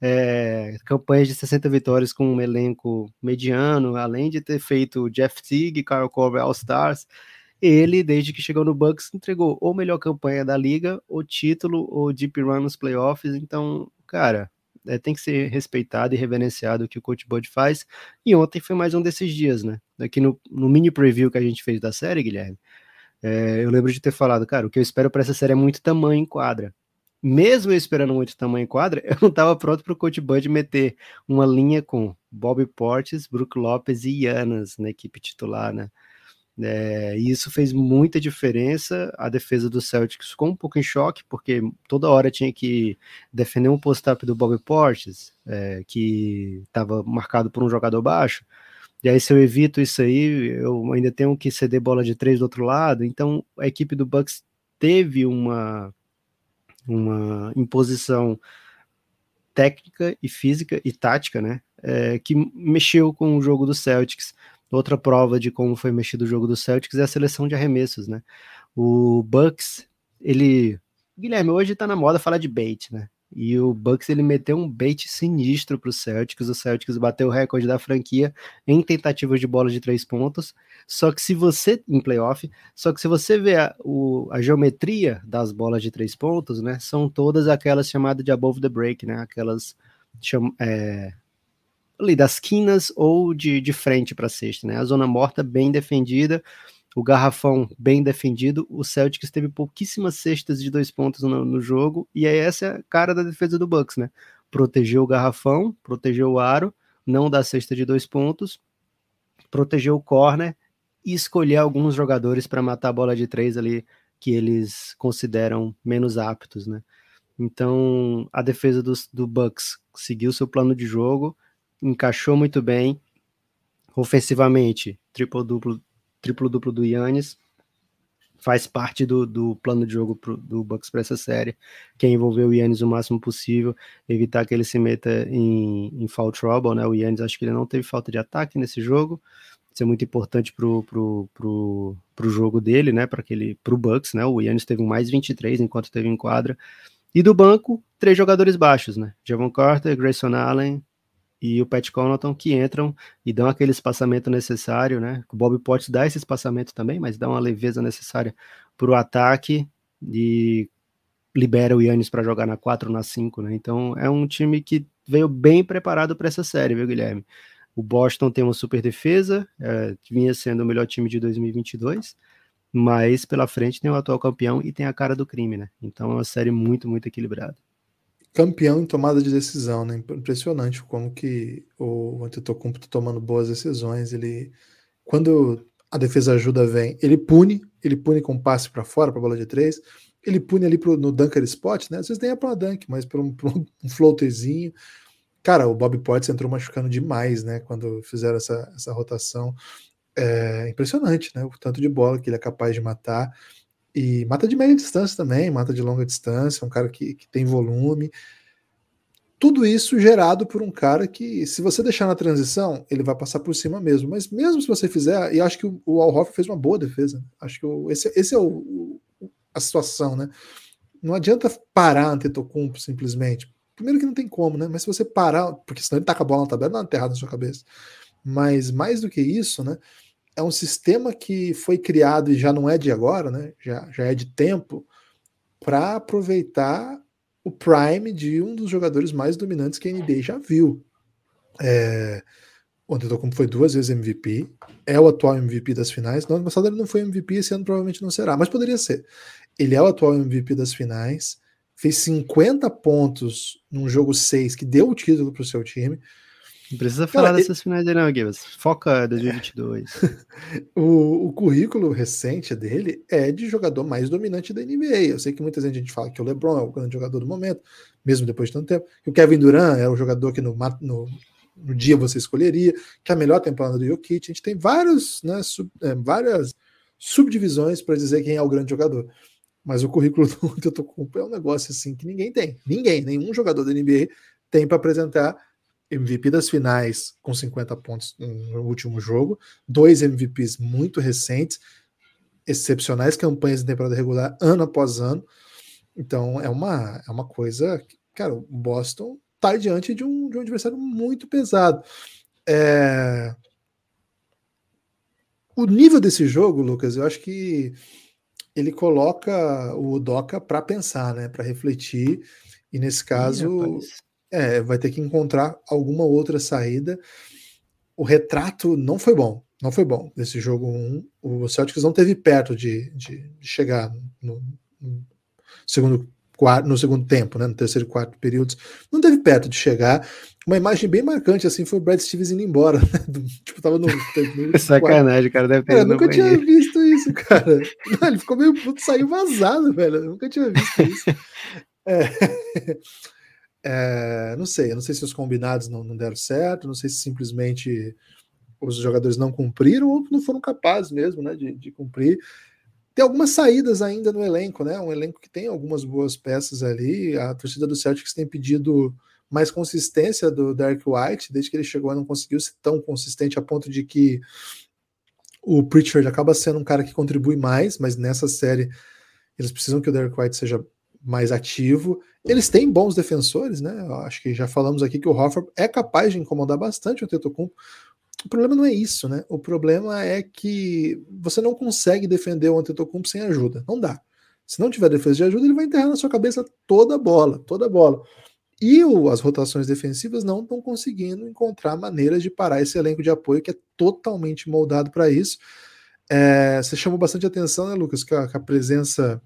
é, campanhas de 60 vitórias com um elenco mediano, além de ter feito Jeff Teague, Kyle Korver All-Stars, ele, desde que chegou no Bucks, entregou ou melhor campanha da liga, ou título, ou deep run nos playoffs. Então, cara, é, tem que ser respeitado e reverenciado o que o Coach Bud faz. E ontem foi mais um desses dias, né? Aqui no, no mini preview que a gente fez da série, Guilherme, é, eu lembro de ter falado, cara, o que eu espero para essa série é muito tamanho em quadra. Mesmo eu esperando muito tamanho em quadra, eu não estava pronto para o Coach Bud meter uma linha com Bob Portes, Brook Lopes e Yanas na equipe titular, né? É, e isso fez muita diferença. A defesa do Celtics ficou um pouco em choque, porque toda hora tinha que defender um post-up do Bobby Portes, é, que estava marcado por um jogador baixo. E aí, se eu evito isso aí, eu ainda tenho que ceder bola de três do outro lado. Então, a equipe do Bucks teve uma, uma imposição técnica e física e tática, né? É, que mexeu com o jogo do Celtics. Outra prova de como foi mexido o jogo do Celtics é a seleção de arremessos, né? O Bucks, ele. Guilherme, hoje tá na moda falar de bait, né? E o Bucks ele meteu um bait sinistro para Celtics. O Celtics bateu o recorde da franquia em tentativas de bola de três pontos. Só que se você em playoff, só que se você vê a, o, a geometria das bolas de três pontos, né, são todas aquelas chamadas de above the break, né, aquelas cham, é, ali das quinas ou de, de frente para a cesta, né? A zona morta bem defendida, o garrafão bem defendido. O Celtics teve pouquíssimas cestas de dois pontos no, no jogo, e aí essa é a cara da defesa do Bucks, né? Protegeu o garrafão, protegeu o aro, não dá cesta de dois pontos, protegeu o corner e escolher alguns jogadores para matar a bola de três ali que eles consideram menos aptos, né? Então a defesa do Bucks seguiu seu plano de jogo encaixou muito bem. Ofensivamente, triplo duplo, triplo duplo do Yannis faz parte do, do plano de jogo pro, do Bucks para essa série, que é envolver o Yannis o máximo possível, evitar que ele se meta em, em foul trouble, né? O Yannis acho que ele não teve falta de ataque nesse jogo, isso é muito importante pro, pro, pro, pro jogo dele, né? Para aquele pro Bucks, né? O Yannis teve um mais 23 enquanto teve em quadra. E do banco, três jogadores baixos, né? Javon Carter, Grayson Allen e o Pat Connaughton que entram e dão aquele espaçamento necessário, né? O Bob Potts dá esse espaçamento também, mas dá uma leveza necessária para o ataque e libera o Yannis para jogar na 4 na 5, né? Então é um time que veio bem preparado para essa série, viu, Guilherme? O Boston tem uma super defesa, é, vinha sendo o melhor time de 2022, mas pela frente tem o atual campeão e tem a cara do crime, né? Então é uma série muito, muito equilibrada. Campeão em tomada de decisão, né? Impressionante como que o Antetokounmpo tá tomando boas decisões. Ele, quando a defesa ajuda vem, ele pune, ele pune com passe para fora, para bola de três. Ele pune ali pro, no dunker spot, né? Às vezes nem é para dunk, mas para um, um floaterzinho. Cara, o Bob Portis entrou machucando demais, né? Quando fizeram essa, essa rotação. É impressionante, né? O tanto de bola que ele é capaz de matar. E mata de média distância também, mata de longa distância, é um cara que, que tem volume. Tudo isso gerado por um cara que, se você deixar na transição, ele vai passar por cima mesmo. Mas mesmo se você fizer, e acho que o, o Al fez uma boa defesa. Acho que o, esse, esse é o, a situação, né? Não adianta parar Antetokounmpo simplesmente. Primeiro que não tem como, né? Mas se você parar, porque senão ele taca a bola na tabela, dá uma enterrada na sua cabeça. Mas mais do que isso, né? É um sistema que foi criado e já não é de agora, né? já, já é de tempo, para aproveitar o prime de um dos jogadores mais dominantes que a NBA já viu. É, o Antetokounmpo foi duas vezes MVP, é o atual MVP das finais. No ano passado ele não foi MVP, esse ano provavelmente não será, mas poderia ser. Ele é o atual MVP das finais, fez 50 pontos num jogo 6 que deu o título para o seu time. Não precisa falar Cara, dessas ele... finais dele, não, Gibbs. Foca 2022. o, o currículo recente dele é de jogador mais dominante da NBA. Eu sei que muita gente fala que o LeBron é o grande jogador do momento, mesmo depois de tanto tempo. Que o Kevin Durant é o jogador que no, no, no dia você escolheria, que é a melhor temporada do Jokic. A gente tem vários, né, sub, é, várias subdivisões para dizer quem é o grande jogador. Mas o currículo do Antetokounmpo é um negócio assim que ninguém tem. Ninguém, nenhum jogador da NBA tem para apresentar MVP das finais com 50 pontos no último jogo, dois MVPs muito recentes, excepcionais campanhas de temporada regular ano após ano. Então é uma, é uma coisa. Cara, o Boston está diante de um, de um adversário muito pesado. É... O nível desse jogo, Lucas, eu acho que ele coloca o Doca para pensar, né, para refletir. E nesse caso, Ih, é, vai ter que encontrar alguma outra saída. O retrato não foi bom, não foi bom desse jogo 1. O Celtics não teve perto de, de, chegar no, no, segundo no segundo tempo, né, no terceiro e quarto períodos, não teve perto de chegar. Uma imagem bem marcante assim foi o Brad Stevens indo embora, né? tipo tava no, no Sacanagem, cara, deve ter. É, eu nunca tinha visto isso, cara. Não, ele ficou meio puto, saiu vazado, velho. Eu nunca tinha visto isso. É. É, não sei, não sei se os combinados não, não, deram certo, não sei se simplesmente os jogadores não cumpriram ou não foram capazes mesmo né, de, de cumprir. Tem algumas saídas ainda no elenco, né? Um elenco que tem algumas boas peças ali. A torcida do Celtics tem pedido mais consistência do Derek White, desde que ele chegou não conseguiu ser tão consistente a ponto de que o Pritchard acaba sendo um cara que contribui mais, mas nessa série eles precisam que o Derek White seja mais ativo. Eles têm bons defensores, né? Eu acho que já falamos aqui que o Hofford é capaz de incomodar bastante o Tetocumpo. O problema não é isso, né? O problema é que você não consegue defender o Antetokounmpo sem ajuda. Não dá. Se não tiver defesa de ajuda, ele vai enterrar na sua cabeça toda a bola, toda a bola. E o, as rotações defensivas não estão conseguindo encontrar maneiras de parar esse elenco de apoio que é totalmente moldado para isso. É, você chamou bastante atenção, né, Lucas, a, que a presença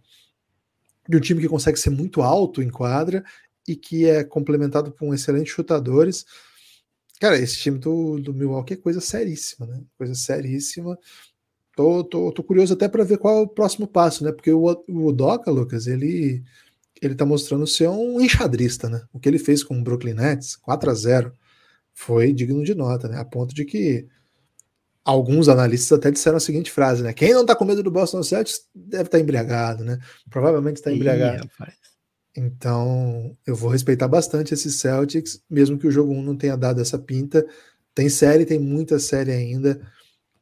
de um time que consegue ser muito alto em quadra e que é complementado por excelentes chutadores. Cara, esse time do, do Milwaukee é coisa seríssima, né? Coisa seríssima. Tô, tô, tô curioso até para ver qual é o próximo passo, né? Porque o, o Doca, Lucas, ele ele tá mostrando ser um enxadrista, né? O que ele fez com o Brooklyn Nets, 4 a 0 foi digno de nota, né? A ponto de que alguns analistas até disseram a seguinte frase, né? Quem não tá com medo do Boston Celtics deve estar tá embriagado, né? Provavelmente está embriagado. Ih, então, eu vou respeitar bastante esses Celtics, mesmo que o jogo 1 não tenha dado essa pinta. Tem série, tem muita série ainda.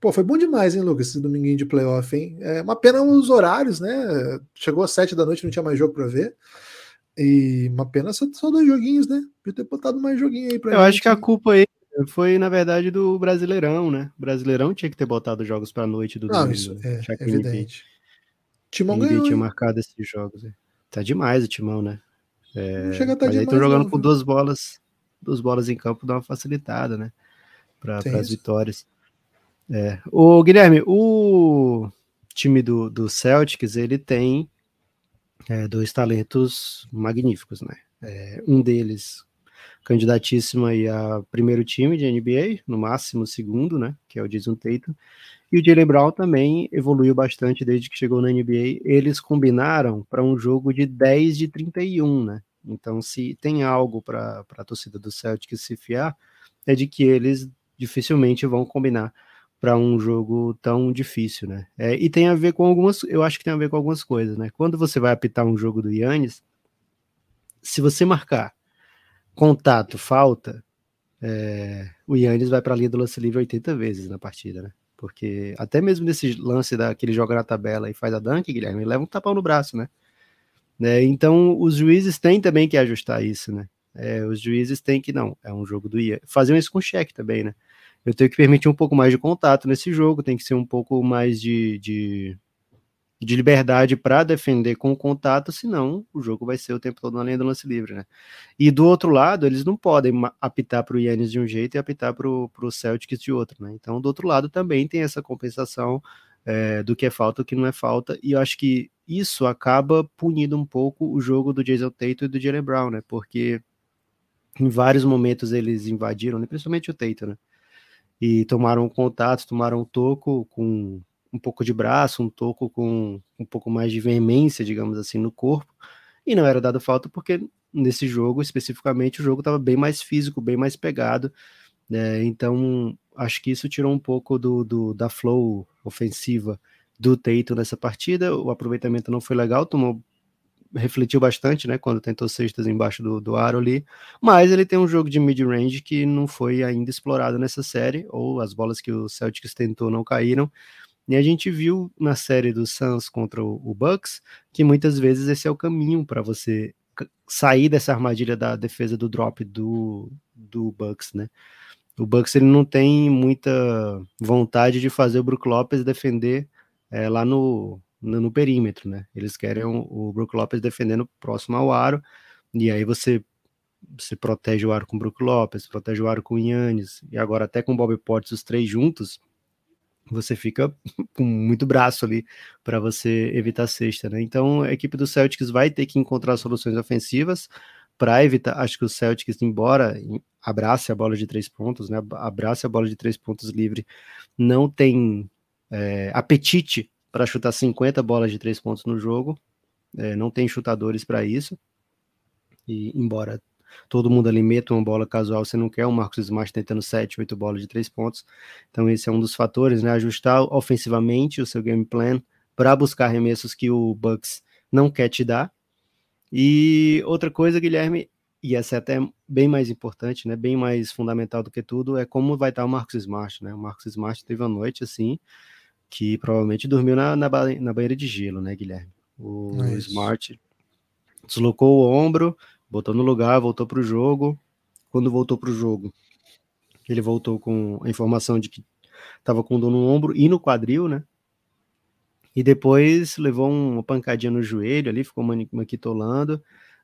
Pô, foi bom demais, hein, Lucas, esse dominguinho de playoff, hein? É uma pena os horários, né? Chegou às sete da noite, não tinha mais jogo para ver. E uma pena só, só dois joguinhos, né? Podia ter botado mais joguinho aí pra Eu gente. acho que a culpa aí foi, na verdade, do Brasileirão, né? O Brasileirão tinha que ter botado jogos pra noite do Não, domingo. Isso é, é evidente. Timão ganhou. tinha marcado esses jogos. Tá demais o Timão, né? É, não chega a tá mas aí estão jogando não, com duas bolas, duas bolas em campo, dá uma facilitada, né? Para as vitórias. É. O Guilherme, o time do, do Celtics, ele tem é, dois talentos magníficos, né? É, um deles candidatíssimo aí a primeiro time de NBA, no máximo segundo, né, que é o Jason Tatum. E o Jalen Brown também evoluiu bastante desde que chegou na NBA. Eles combinaram para um jogo de 10 de 31, né? Então, se tem algo para a torcida do Celtics se fiar, é de que eles dificilmente vão combinar para um jogo tão difícil, né? É, e tem a ver com algumas, eu acho que tem a ver com algumas coisas, né? Quando você vai apitar um jogo do Yannis, se você marcar contato, falta, é, o Yannis vai para a linha do lance livre 80 vezes na partida, né? Porque até mesmo nesse lance daquele joga na tabela e faz a dunk, Guilherme, leva um tapão no braço, né? né? Então os juízes têm também que ajustar isso, né? É, os juízes têm que, não, é um jogo do IA. Fazer isso com cheque também, né? Eu tenho que permitir um pouco mais de contato nesse jogo, tem que ser um pouco mais de, de de liberdade para defender com o contato, senão o jogo vai ser o tempo todo na linha do lance livre, né? E do outro lado, eles não podem apitar para o Yannis de um jeito e apitar para o Celtics de outro, né? Então, do outro lado também tem essa compensação é, do que é falta, o que não é falta, e eu acho que isso acaba punindo um pouco o jogo do Jason Tatum e do Jalen Brown, né? Porque em vários momentos eles invadiram, né? principalmente o Tatum, né? E tomaram contato, tomaram toco com um pouco de braço, um toco com um pouco mais de veemência, digamos assim, no corpo, e não era dado falta porque nesse jogo, especificamente, o jogo estava bem mais físico, bem mais pegado, né? Então, acho que isso tirou um pouco do, do da flow ofensiva do Teito nessa partida. O aproveitamento não foi legal, tomou refletiu bastante, né, quando tentou cestas embaixo do, do aro ali, mas ele tem um jogo de mid-range que não foi ainda explorado nessa série, ou as bolas que o Celtics tentou não caíram, e a gente viu na série do Suns contra o, Bucks que muitas vezes esse é o caminho para você sair dessa armadilha da defesa do drop do, do Bucks, né? O Bucks ele não tem muita vontade de fazer o Brook Lopes defender é, lá no, no, no, perímetro, né? Eles querem o, o Brook Lopes defendendo próximo ao aro, e aí você você protege o aro com o Brook Lopes, protege o aro com o Yannis, e agora até com o Bob Portis, os três juntos, você fica com muito braço ali para você evitar a cesta, né? Então a equipe do Celtics vai ter que encontrar soluções ofensivas para evitar. Acho que o Celtics, embora abrace a bola de três pontos, né? Abrace a bola de três pontos livre, não tem é, apetite para chutar 50 bolas de três pontos no jogo, é, não tem chutadores para isso. E embora todo mundo ali meta uma bola casual, você não quer o Marcos Smart tentando 7, 8 bolas de 3 pontos. Então esse é um dos fatores, né? Ajustar ofensivamente o seu game plan para buscar arremessos que o Bucks não quer te dar. E outra coisa, Guilherme, e essa é até bem mais importante, né? Bem mais fundamental do que tudo, é como vai estar o Marcos Smart, né? O Marcos Smart teve uma noite assim que provavelmente dormiu na, na, na banheira de gelo, né, Guilherme? O é Smart deslocou o ombro, botou no lugar, voltou para o jogo. Quando voltou para o jogo, ele voltou com a informação de que estava com dor no ombro e no quadril, né? E depois levou uma pancadinha no joelho ali, ficou maquitolando,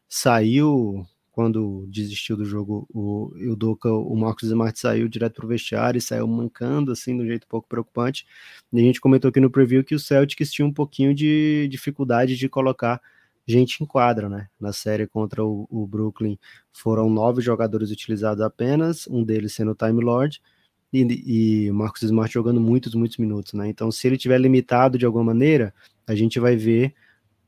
saiu quando desistiu do jogo, o, o Doca, o Marcos Smart saiu direto pro vestiário e saiu mancando, assim, de um jeito pouco preocupante. E a gente comentou aqui no preview que o Celtics tinha um pouquinho de dificuldade de colocar gente em quadra, né? Na série contra o, o, Brooklyn foram nove jogadores utilizados apenas, um deles sendo o Time Lord, e, e Marcos Smart jogando muitos, muitos minutos, né? Então, se ele tiver limitado de alguma maneira, a gente vai ver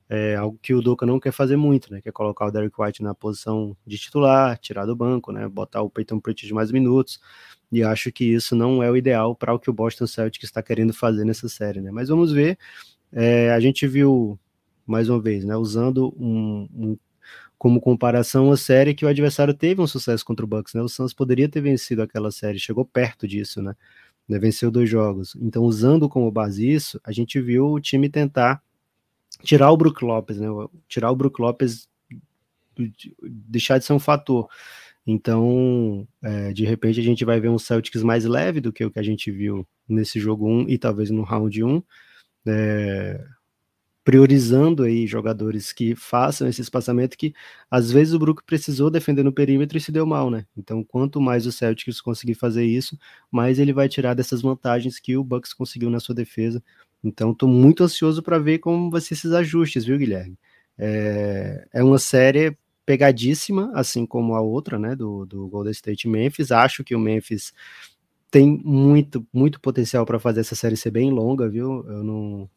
é, algo que o Doca não quer fazer muito, né? Que é colocar o Derek White na posição de titular, tirar do banco, né? Botar o Peyton Pritchard mais minutos. E acho que isso não é o ideal para o que o Boston Celtics está querendo fazer nessa série, né? Mas vamos ver. É, a gente viu mais uma vez, né, usando um, um, como comparação a série que o adversário teve um sucesso contra o Bucks, né? O Suns poderia ter vencido aquela série, chegou perto disso, né? né? Venceu dois jogos. Então, usando como base isso, a gente viu o time tentar tirar o Brook Lopes, né? Tirar o Brook Lopes, deixar de ser um fator. Então, é, de repente, a gente vai ver um Celtics mais leve do que o que a gente viu nesse jogo 1 e talvez no round 1. É, priorizando aí jogadores que façam esse espaçamento que às vezes o Brook precisou defender no perímetro e se deu mal, né? Então, quanto mais o Celtics conseguir fazer isso, mais ele vai tirar dessas vantagens que o Bucks conseguiu na sua defesa. Então, estou muito ansioso para ver como vai ser esses ajustes, viu, Guilherme? É, é uma série pegadíssima, assim como a outra, né, do, do Golden State Memphis. Acho que o Memphis tem muito, muito potencial para fazer essa série ser bem longa, viu? Eu não.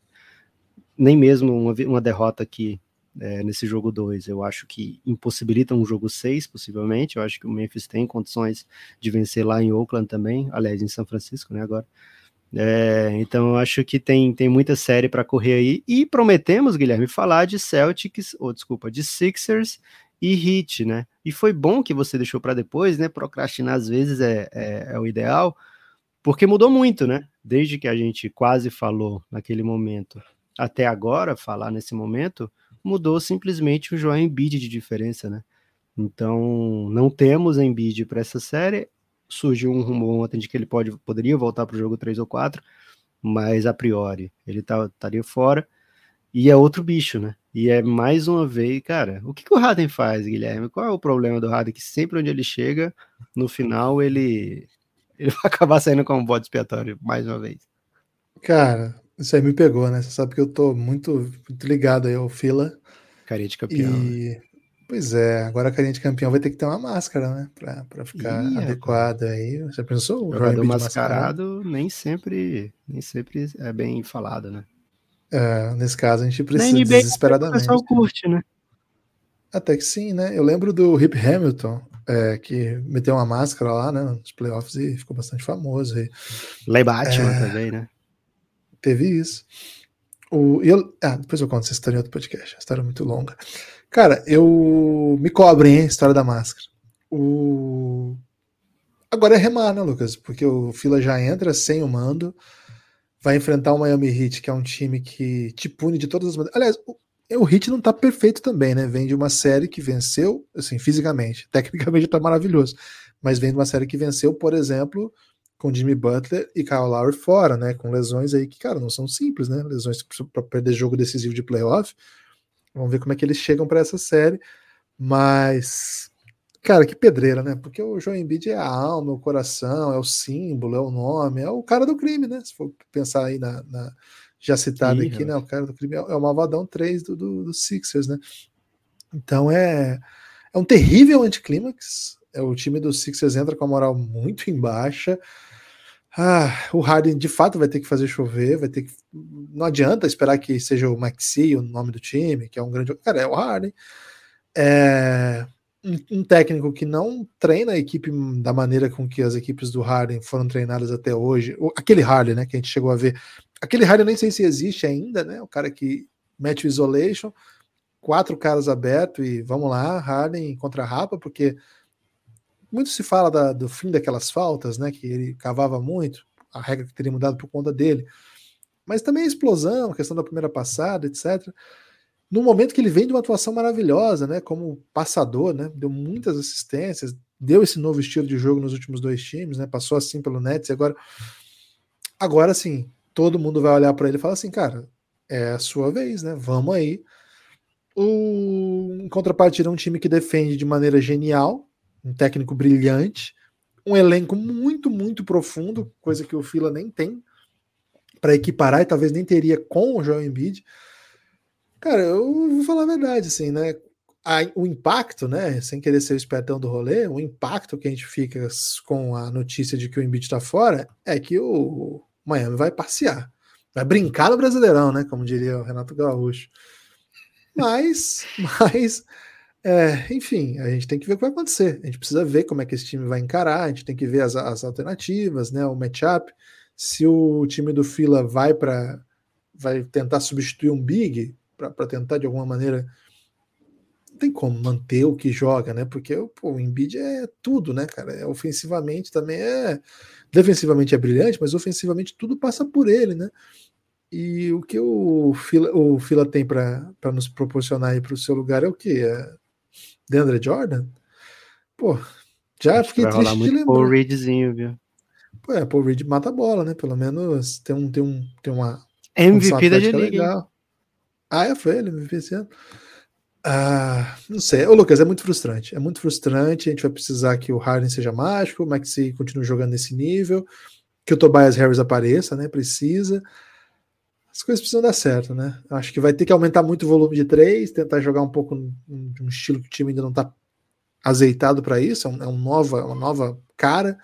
Nem mesmo uma, uma derrota aqui é, nesse jogo 2, eu acho que impossibilita um jogo 6, possivelmente. Eu acho que o Memphis tem condições de vencer lá em Oakland também, aliás, em São Francisco, né? Agora. É, então eu acho que tem, tem muita série para correr aí. E prometemos, Guilherme, falar de Celtics, ou desculpa, de Sixers e Heat, né? E foi bom que você deixou para depois, né? Procrastinar às vezes é, é, é, o ideal, porque mudou muito, né? Desde que a gente quase falou naquele momento até agora, falar nesse momento, mudou simplesmente o João Embiid de diferença, né? Então, não temos Embiid para essa série. Surgiu um rumor ontem de que ele pode, poderia voltar para o jogo 3 ou 4, mas a priori ele tá, estaria fora. E é outro bicho, né? E é mais uma vez, cara, o que, que o Harden faz, Guilherme? Qual é o problema do Harden? Que sempre onde ele chega, no final ele, ele vai acabar saindo como bode expiatório mais uma vez. Cara, isso aí me pegou, né? Você sabe que eu tô muito, muito ligado aí ao Fila. Carinha de campeão. E, né? Pois é, agora a carinha de campeão vai ter que ter uma máscara, né? Pra, pra ficar Ih, adequada aí. Você pensou? O jogador mascarado nem sempre, nem sempre é bem falado, né? É, nesse caso, a gente precisa NBA, desesperadamente. O pessoal curte, né? Até que sim, né? Eu lembro do Rip Hamilton, é, que meteu uma máscara lá, né, nos playoffs e ficou bastante famoso. E, Lei Batman é, também, né? Teve isso. O, eu, ah, depois eu conto essa história outro podcast. A história é muito longa. Cara, eu me cobrem, hein, história da máscara. O... Agora é remar, né, Lucas? Porque o Fila já entra sem o mando vai enfrentar o Miami Heat, que é um time que te pune de todas as maneiras. Aliás, o, o Heat não tá perfeito também, né? Vem de uma série que venceu, assim, fisicamente. Tecnicamente tá maravilhoso. Mas vem de uma série que venceu, por exemplo, com Jimmy Butler e Kyle Lowry fora, né? Com lesões aí que, cara, não são simples, né? Lesões para perder jogo decisivo de playoff. Vamos ver como é que eles chegam para essa série. Mas Cara, que pedreira, né? Porque o João Embiid é a alma, o coração, é o símbolo, é o nome, é o cara do crime, né? Se for pensar aí na, na já citado Sim, aqui, né? O cara do crime é, é o Malvadão 3 do, do, do Sixers, né? Então é, é um terrível anticlímax. É, o time do Sixers entra com a moral muito em baixa. Ah, o Harden de fato vai ter que fazer chover, vai ter que. Não adianta esperar que seja o Maxi o nome do time, que é um grande. Cara, é o Harden. É um, técnico que não treina a equipe da maneira com que as equipes do Harden foram treinadas até hoje, aquele Harden, né, que a gente chegou a ver, aquele Harden nem sei se existe ainda, né, o cara que mete o isolation, quatro caras abertos e vamos lá, Harden contra Rapa, porque muito se fala da, do fim daquelas faltas, né, que ele cavava muito, a regra que teria mudado por conta dele, mas também a explosão, a questão da primeira passada, etc., no momento que ele vem de uma atuação maravilhosa, né, como passador, né, deu muitas assistências, deu esse novo estilo de jogo nos últimos dois times, né, passou assim pelo Nets e agora, agora sim, todo mundo vai olhar para ele e falar assim, cara, é a sua vez, né, vamos aí. O, em contrapartida, um time que defende de maneira genial, um técnico brilhante, um elenco muito, muito profundo, coisa que o Fila nem tem para equiparar e talvez nem teria com o Joel Embiid. Cara, eu vou falar a verdade, assim, né? A, o impacto, né? Sem querer ser o espertão do rolê, o impacto que a gente fica com a notícia de que o Embiid está fora é que o Miami vai passear. Vai brincar no Brasileirão, né? Como diria o Renato Gaúcho. Mas, mas, é, enfim, a gente tem que ver o que vai acontecer. A gente precisa ver como é que esse time vai encarar, a gente tem que ver as, as alternativas, né? O matchup. Se o time do Fila vai para vai tentar substituir um Big, para tentar de alguma maneira. Não tem como manter o que joga, né? Porque pô, o Embiid é tudo, né, cara? É, ofensivamente também é. Defensivamente é brilhante, mas ofensivamente tudo passa por ele, né? E o que o Fila, o Fila tem para nos proporcionar para o seu lugar é o que? É DeAndre Jordan? Pô, já fiquei triste de lembrar. Paul Reedzinho, viu? Pô, é, Paul Reed mata a bola, né? Pelo menos tem um tem um tem uma MVP da G-League. Ah, é, foi ele, MVP esse ano. Ah, não sei. Ô, Lucas, é muito frustrante. É muito frustrante. A gente vai precisar que o Harden seja mágico, o Maxi continue jogando nesse nível, que o Tobias Harris apareça, né? Precisa. As coisas precisam dar certo, né? Acho que vai ter que aumentar muito o volume de três, tentar jogar um pouco de um estilo que o time ainda não está azeitado para isso, é, um, é um nova, uma nova cara.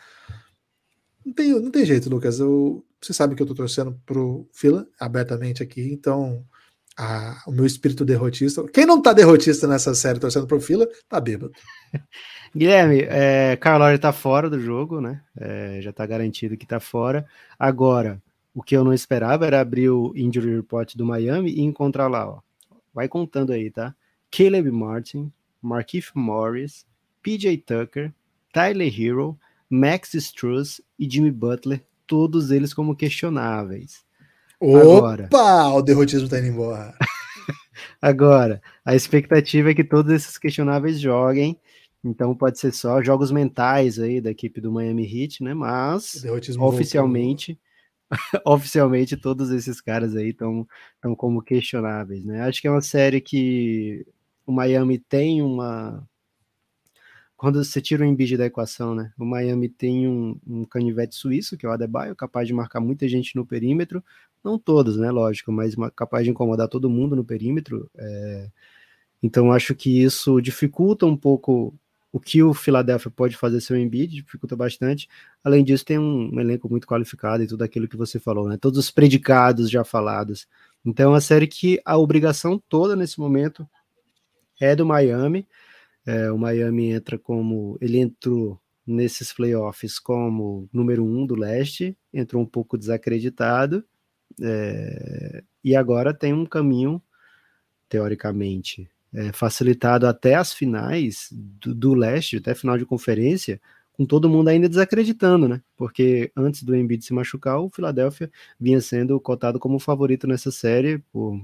Não tem, não tem jeito, Lucas. Eu, você sabe que eu tô torcendo pro Fila abertamente aqui, então a, o meu espírito derrotista. Quem não tá derrotista nessa série torcendo pro Fila, tá bêbado. Guilherme, é, Carlore tá fora do jogo, né? É, já tá garantido que tá fora. Agora, o que eu não esperava era abrir o injury report do Miami e encontrar lá, ó. Vai contando aí, tá? Caleb Martin, Markif Morris, PJ Tucker, Tyler Hero, Max Struz e Jimmy Butler, todos eles como questionáveis. Opa, Agora, o derrotismo tá indo embora. Agora, a expectativa é que todos esses questionáveis joguem. Então pode ser só jogos mentais aí da equipe do Miami Heat, né? Mas oficialmente, oficialmente todos esses caras aí estão como questionáveis, né? Acho que é uma série que o Miami tem uma quando você tira o Embiid da equação, né? O Miami tem um, um, canivete suíço, que é o Adebayo, capaz de marcar muita gente no perímetro, não todos, né? Lógico, mas capaz de incomodar todo mundo no perímetro. É... Então acho que isso dificulta um pouco o que o Philadelphia pode fazer seu Embiid, dificulta bastante. Além disso, tem um, um elenco muito qualificado e tudo aquilo que você falou, né? Todos os predicados já falados. Então é uma série que a obrigação toda nesse momento é do Miami é, o Miami entra como. Ele entrou nesses playoffs como número um do leste, entrou um pouco desacreditado, é, e agora tem um caminho, teoricamente, é, facilitado até as finais do, do, leste, até final de conferência, com todo mundo ainda desacreditando, né? Porque antes do Embiid se machucar, o Philadelphia vinha sendo cotado como favorito nessa série por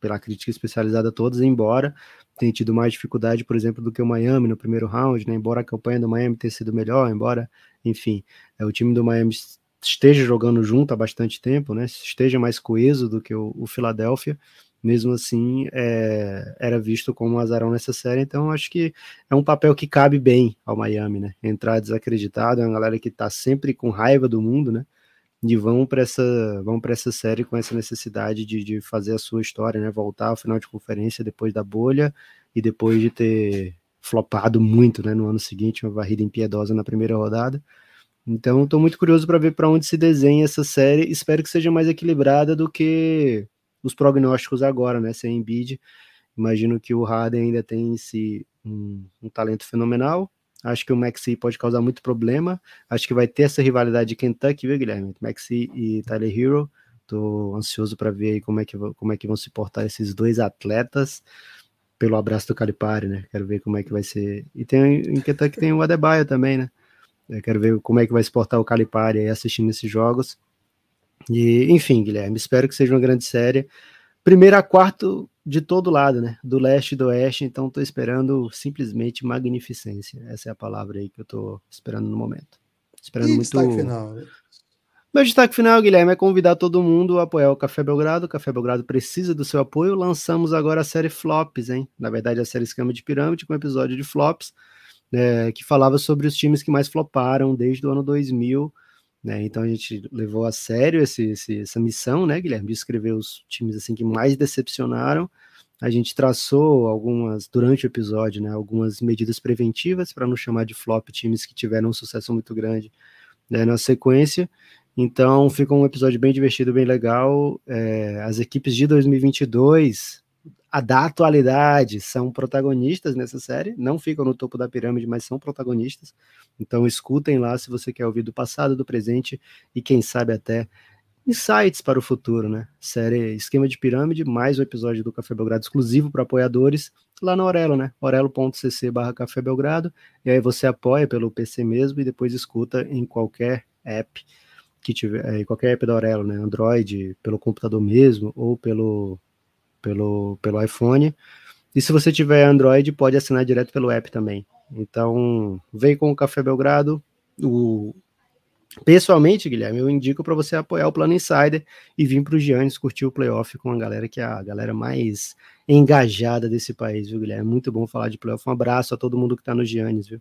pela crítica especializada todos, embora tenha tido mais dificuldade, por exemplo, do que o Miami no primeiro round, né? Embora a campanha do Miami tenha sido melhor, embora, enfim, é, o time do Miami esteja jogando junto há bastante tempo, né? Esteja mais coeso do que o, o Philadelphia, mesmo assim é, era visto como um azarão nessa série, então acho que é um papel que cabe bem ao Miami, né? Entrar desacreditado, é uma galera que tá sempre com raiva do mundo, né? de vão para essa vão essa série com essa necessidade de, de fazer a sua história, né? Voltar ao final de conferência depois da bolha e depois de ter flopado muito, né? No ano seguinte, uma varrida impiedosa na primeira rodada. Então, estou muito curioso para ver para onde se desenha essa série. Espero que seja mais equilibrada do que os prognósticos agora, né? Sem Embiid, imagino que o Harden ainda tem esse um, um talento fenomenal Acho que o Maxi pode causar muito problema. Acho que vai ter essa rivalidade de Kentucky, viu, Guilherme? Maxi e Tyler Hero. Tô ansioso para ver como é, que, como é que vão se portar esses dois atletas pelo abraço do Calipari, né? Quero ver como é que vai ser. E tem em Kentucky tem o Adebayo também, né? Eu quero ver como é que vai se portar o Calipari aí assistindo esses jogos. E, enfim, Guilherme, espero que seja uma grande série. Primeiro a quarto, de todo lado, né? Do leste e do oeste, então estou esperando simplesmente magnificência. Essa é a palavra aí que eu estou esperando no momento. Esperando e muito. Destaque final. Meu destaque final, Guilherme, é convidar todo mundo a apoiar o Café Belgrado. O Café Belgrado precisa do seu apoio. Lançamos agora a série Flops, hein? Na verdade, a série Escama de Pirâmide, com um episódio de Flops, né, que falava sobre os times que mais floparam desde o ano 2000 né? Então a gente levou a sério esse, esse, essa missão, né, Guilherme, de escrever os times assim que mais decepcionaram. A gente traçou algumas durante o episódio, né, algumas medidas preventivas para não chamar de flop times que tiveram um sucesso muito grande né, na sequência. Então fica um episódio bem divertido, bem legal. É, as equipes de 2022 a da atualidade são protagonistas nessa série, não ficam no topo da pirâmide, mas são protagonistas. Então escutem lá se você quer ouvir do passado, do presente e quem sabe até insights para o futuro, né? Série Esquema de Pirâmide, mais um episódio do Café Belgrado exclusivo para apoiadores lá no Orelo, né? orelo.cc barra Café Belgrado, e aí você apoia pelo PC mesmo e depois escuta em qualquer app que tiver, é, em qualquer app da Orelo, né? Android, pelo computador mesmo ou pelo pelo, pelo iPhone. E se você tiver Android, pode assinar direto pelo app também. Então, vem com o Café Belgrado. O... Pessoalmente, Guilherme, eu indico para você apoiar o Plano Insider e vir para o Giannis curtir o playoff com a galera que é a galera mais engajada desse país, viu, Guilherme? Muito bom falar de playoff. Um abraço a todo mundo que está no Giannis, viu?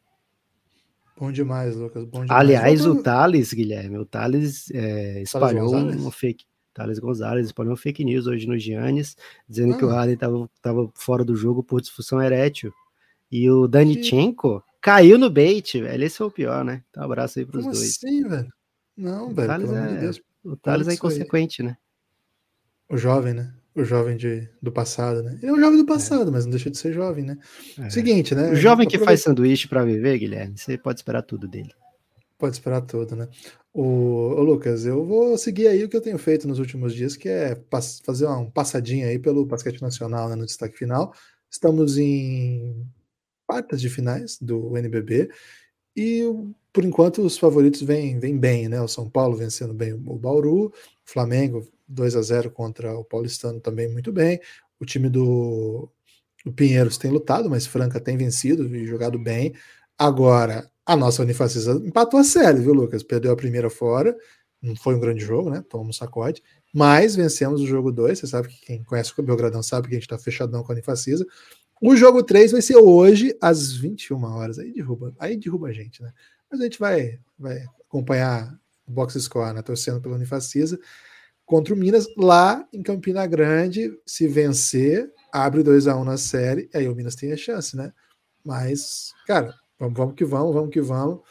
Bom demais, Lucas. Bom demais. Aliás, o Thales, Guilherme, o Thales é, espalhou uma fake Thales Gonzalez espalhou fake news hoje no Giannis, dizendo ah. que o Harden estava fora do jogo por disfunção erétil. E o Danichenko que... caiu no bait, velho. Esse foi o pior, né? Então, um abraço aí pros Como dois. Assim, velho? Não, velho. Thales é... de Deus. O Thales é inconsequente, né? O jovem, né? O jovem de, do passado, né? Ele é um jovem do passado, é. mas não deixa de ser jovem, né? É. Seguinte, né? O jovem que faz sanduíche para viver, Guilherme, você pode esperar tudo dele. Pode esperar tudo, né? O, o, Lucas, eu vou seguir aí o que eu tenho feito nos últimos dias, que é fazer uma, um passadinha aí pelo basquete nacional né, no destaque final. Estamos em quartas de finais do NBB e por enquanto os favoritos vêm, vêm bem, né? O São Paulo vencendo bem o Bauru, o Flamengo 2 a 0 contra o Paulistano também muito bem. O time do, do Pinheiros tem lutado, mas Franca tem vencido e jogado bem. Agora, a nossa Unifacisa empatou a série, viu, Lucas? Perdeu a primeira fora, não foi um grande jogo, né? Tomamos um sacode, mas vencemos o jogo 2. Você sabe que quem conhece o Belgradão sabe que a gente tá fechadão com a Unifacisa. O jogo 3 vai ser hoje, às 21 horas. Aí derruba, aí derruba a gente, né? Mas a gente vai, vai acompanhar o box score, né? Torcendo pela Unifacisa contra o Minas lá em Campina Grande. Se vencer, abre 2 a 1 na série, aí o Minas tem a chance, né? Mas, cara, vamos, vamos que vamos, vamos que vamos.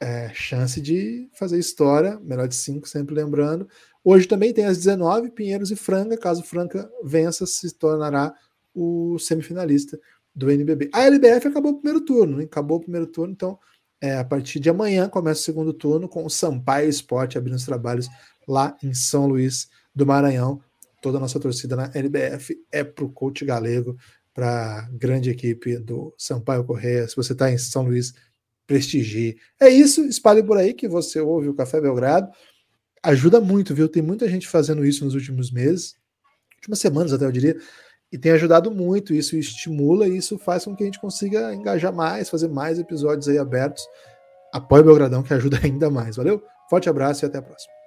É, chance de fazer história, melhor de 5, sempre lembrando. Hoje também tem as 19, Pinheiros e Franca. Caso Franca vença, se tornará o semifinalista do NBB. A LBF acabou o primeiro turno, hein? acabou o primeiro turno, então é, a partir de amanhã começa o segundo turno com o Sampaio Esporte abrindo os trabalhos lá em São Luís do Maranhão. Toda a nossa torcida na LBF é para o coach galego, para a grande equipe do Sampaio Correia. Se você está em São Luís, prestigie. É isso, espalhe por aí que você ouve o Café Belgrado. Ajuda muito, viu? Tem muita gente fazendo isso nos últimos meses, últimas semanas até eu diria, e tem ajudado muito. Isso estimula e isso faz com que a gente consiga engajar mais, fazer mais episódios aí abertos. Apoie o Belgradão que ajuda ainda mais. Valeu? Forte abraço e até a próxima.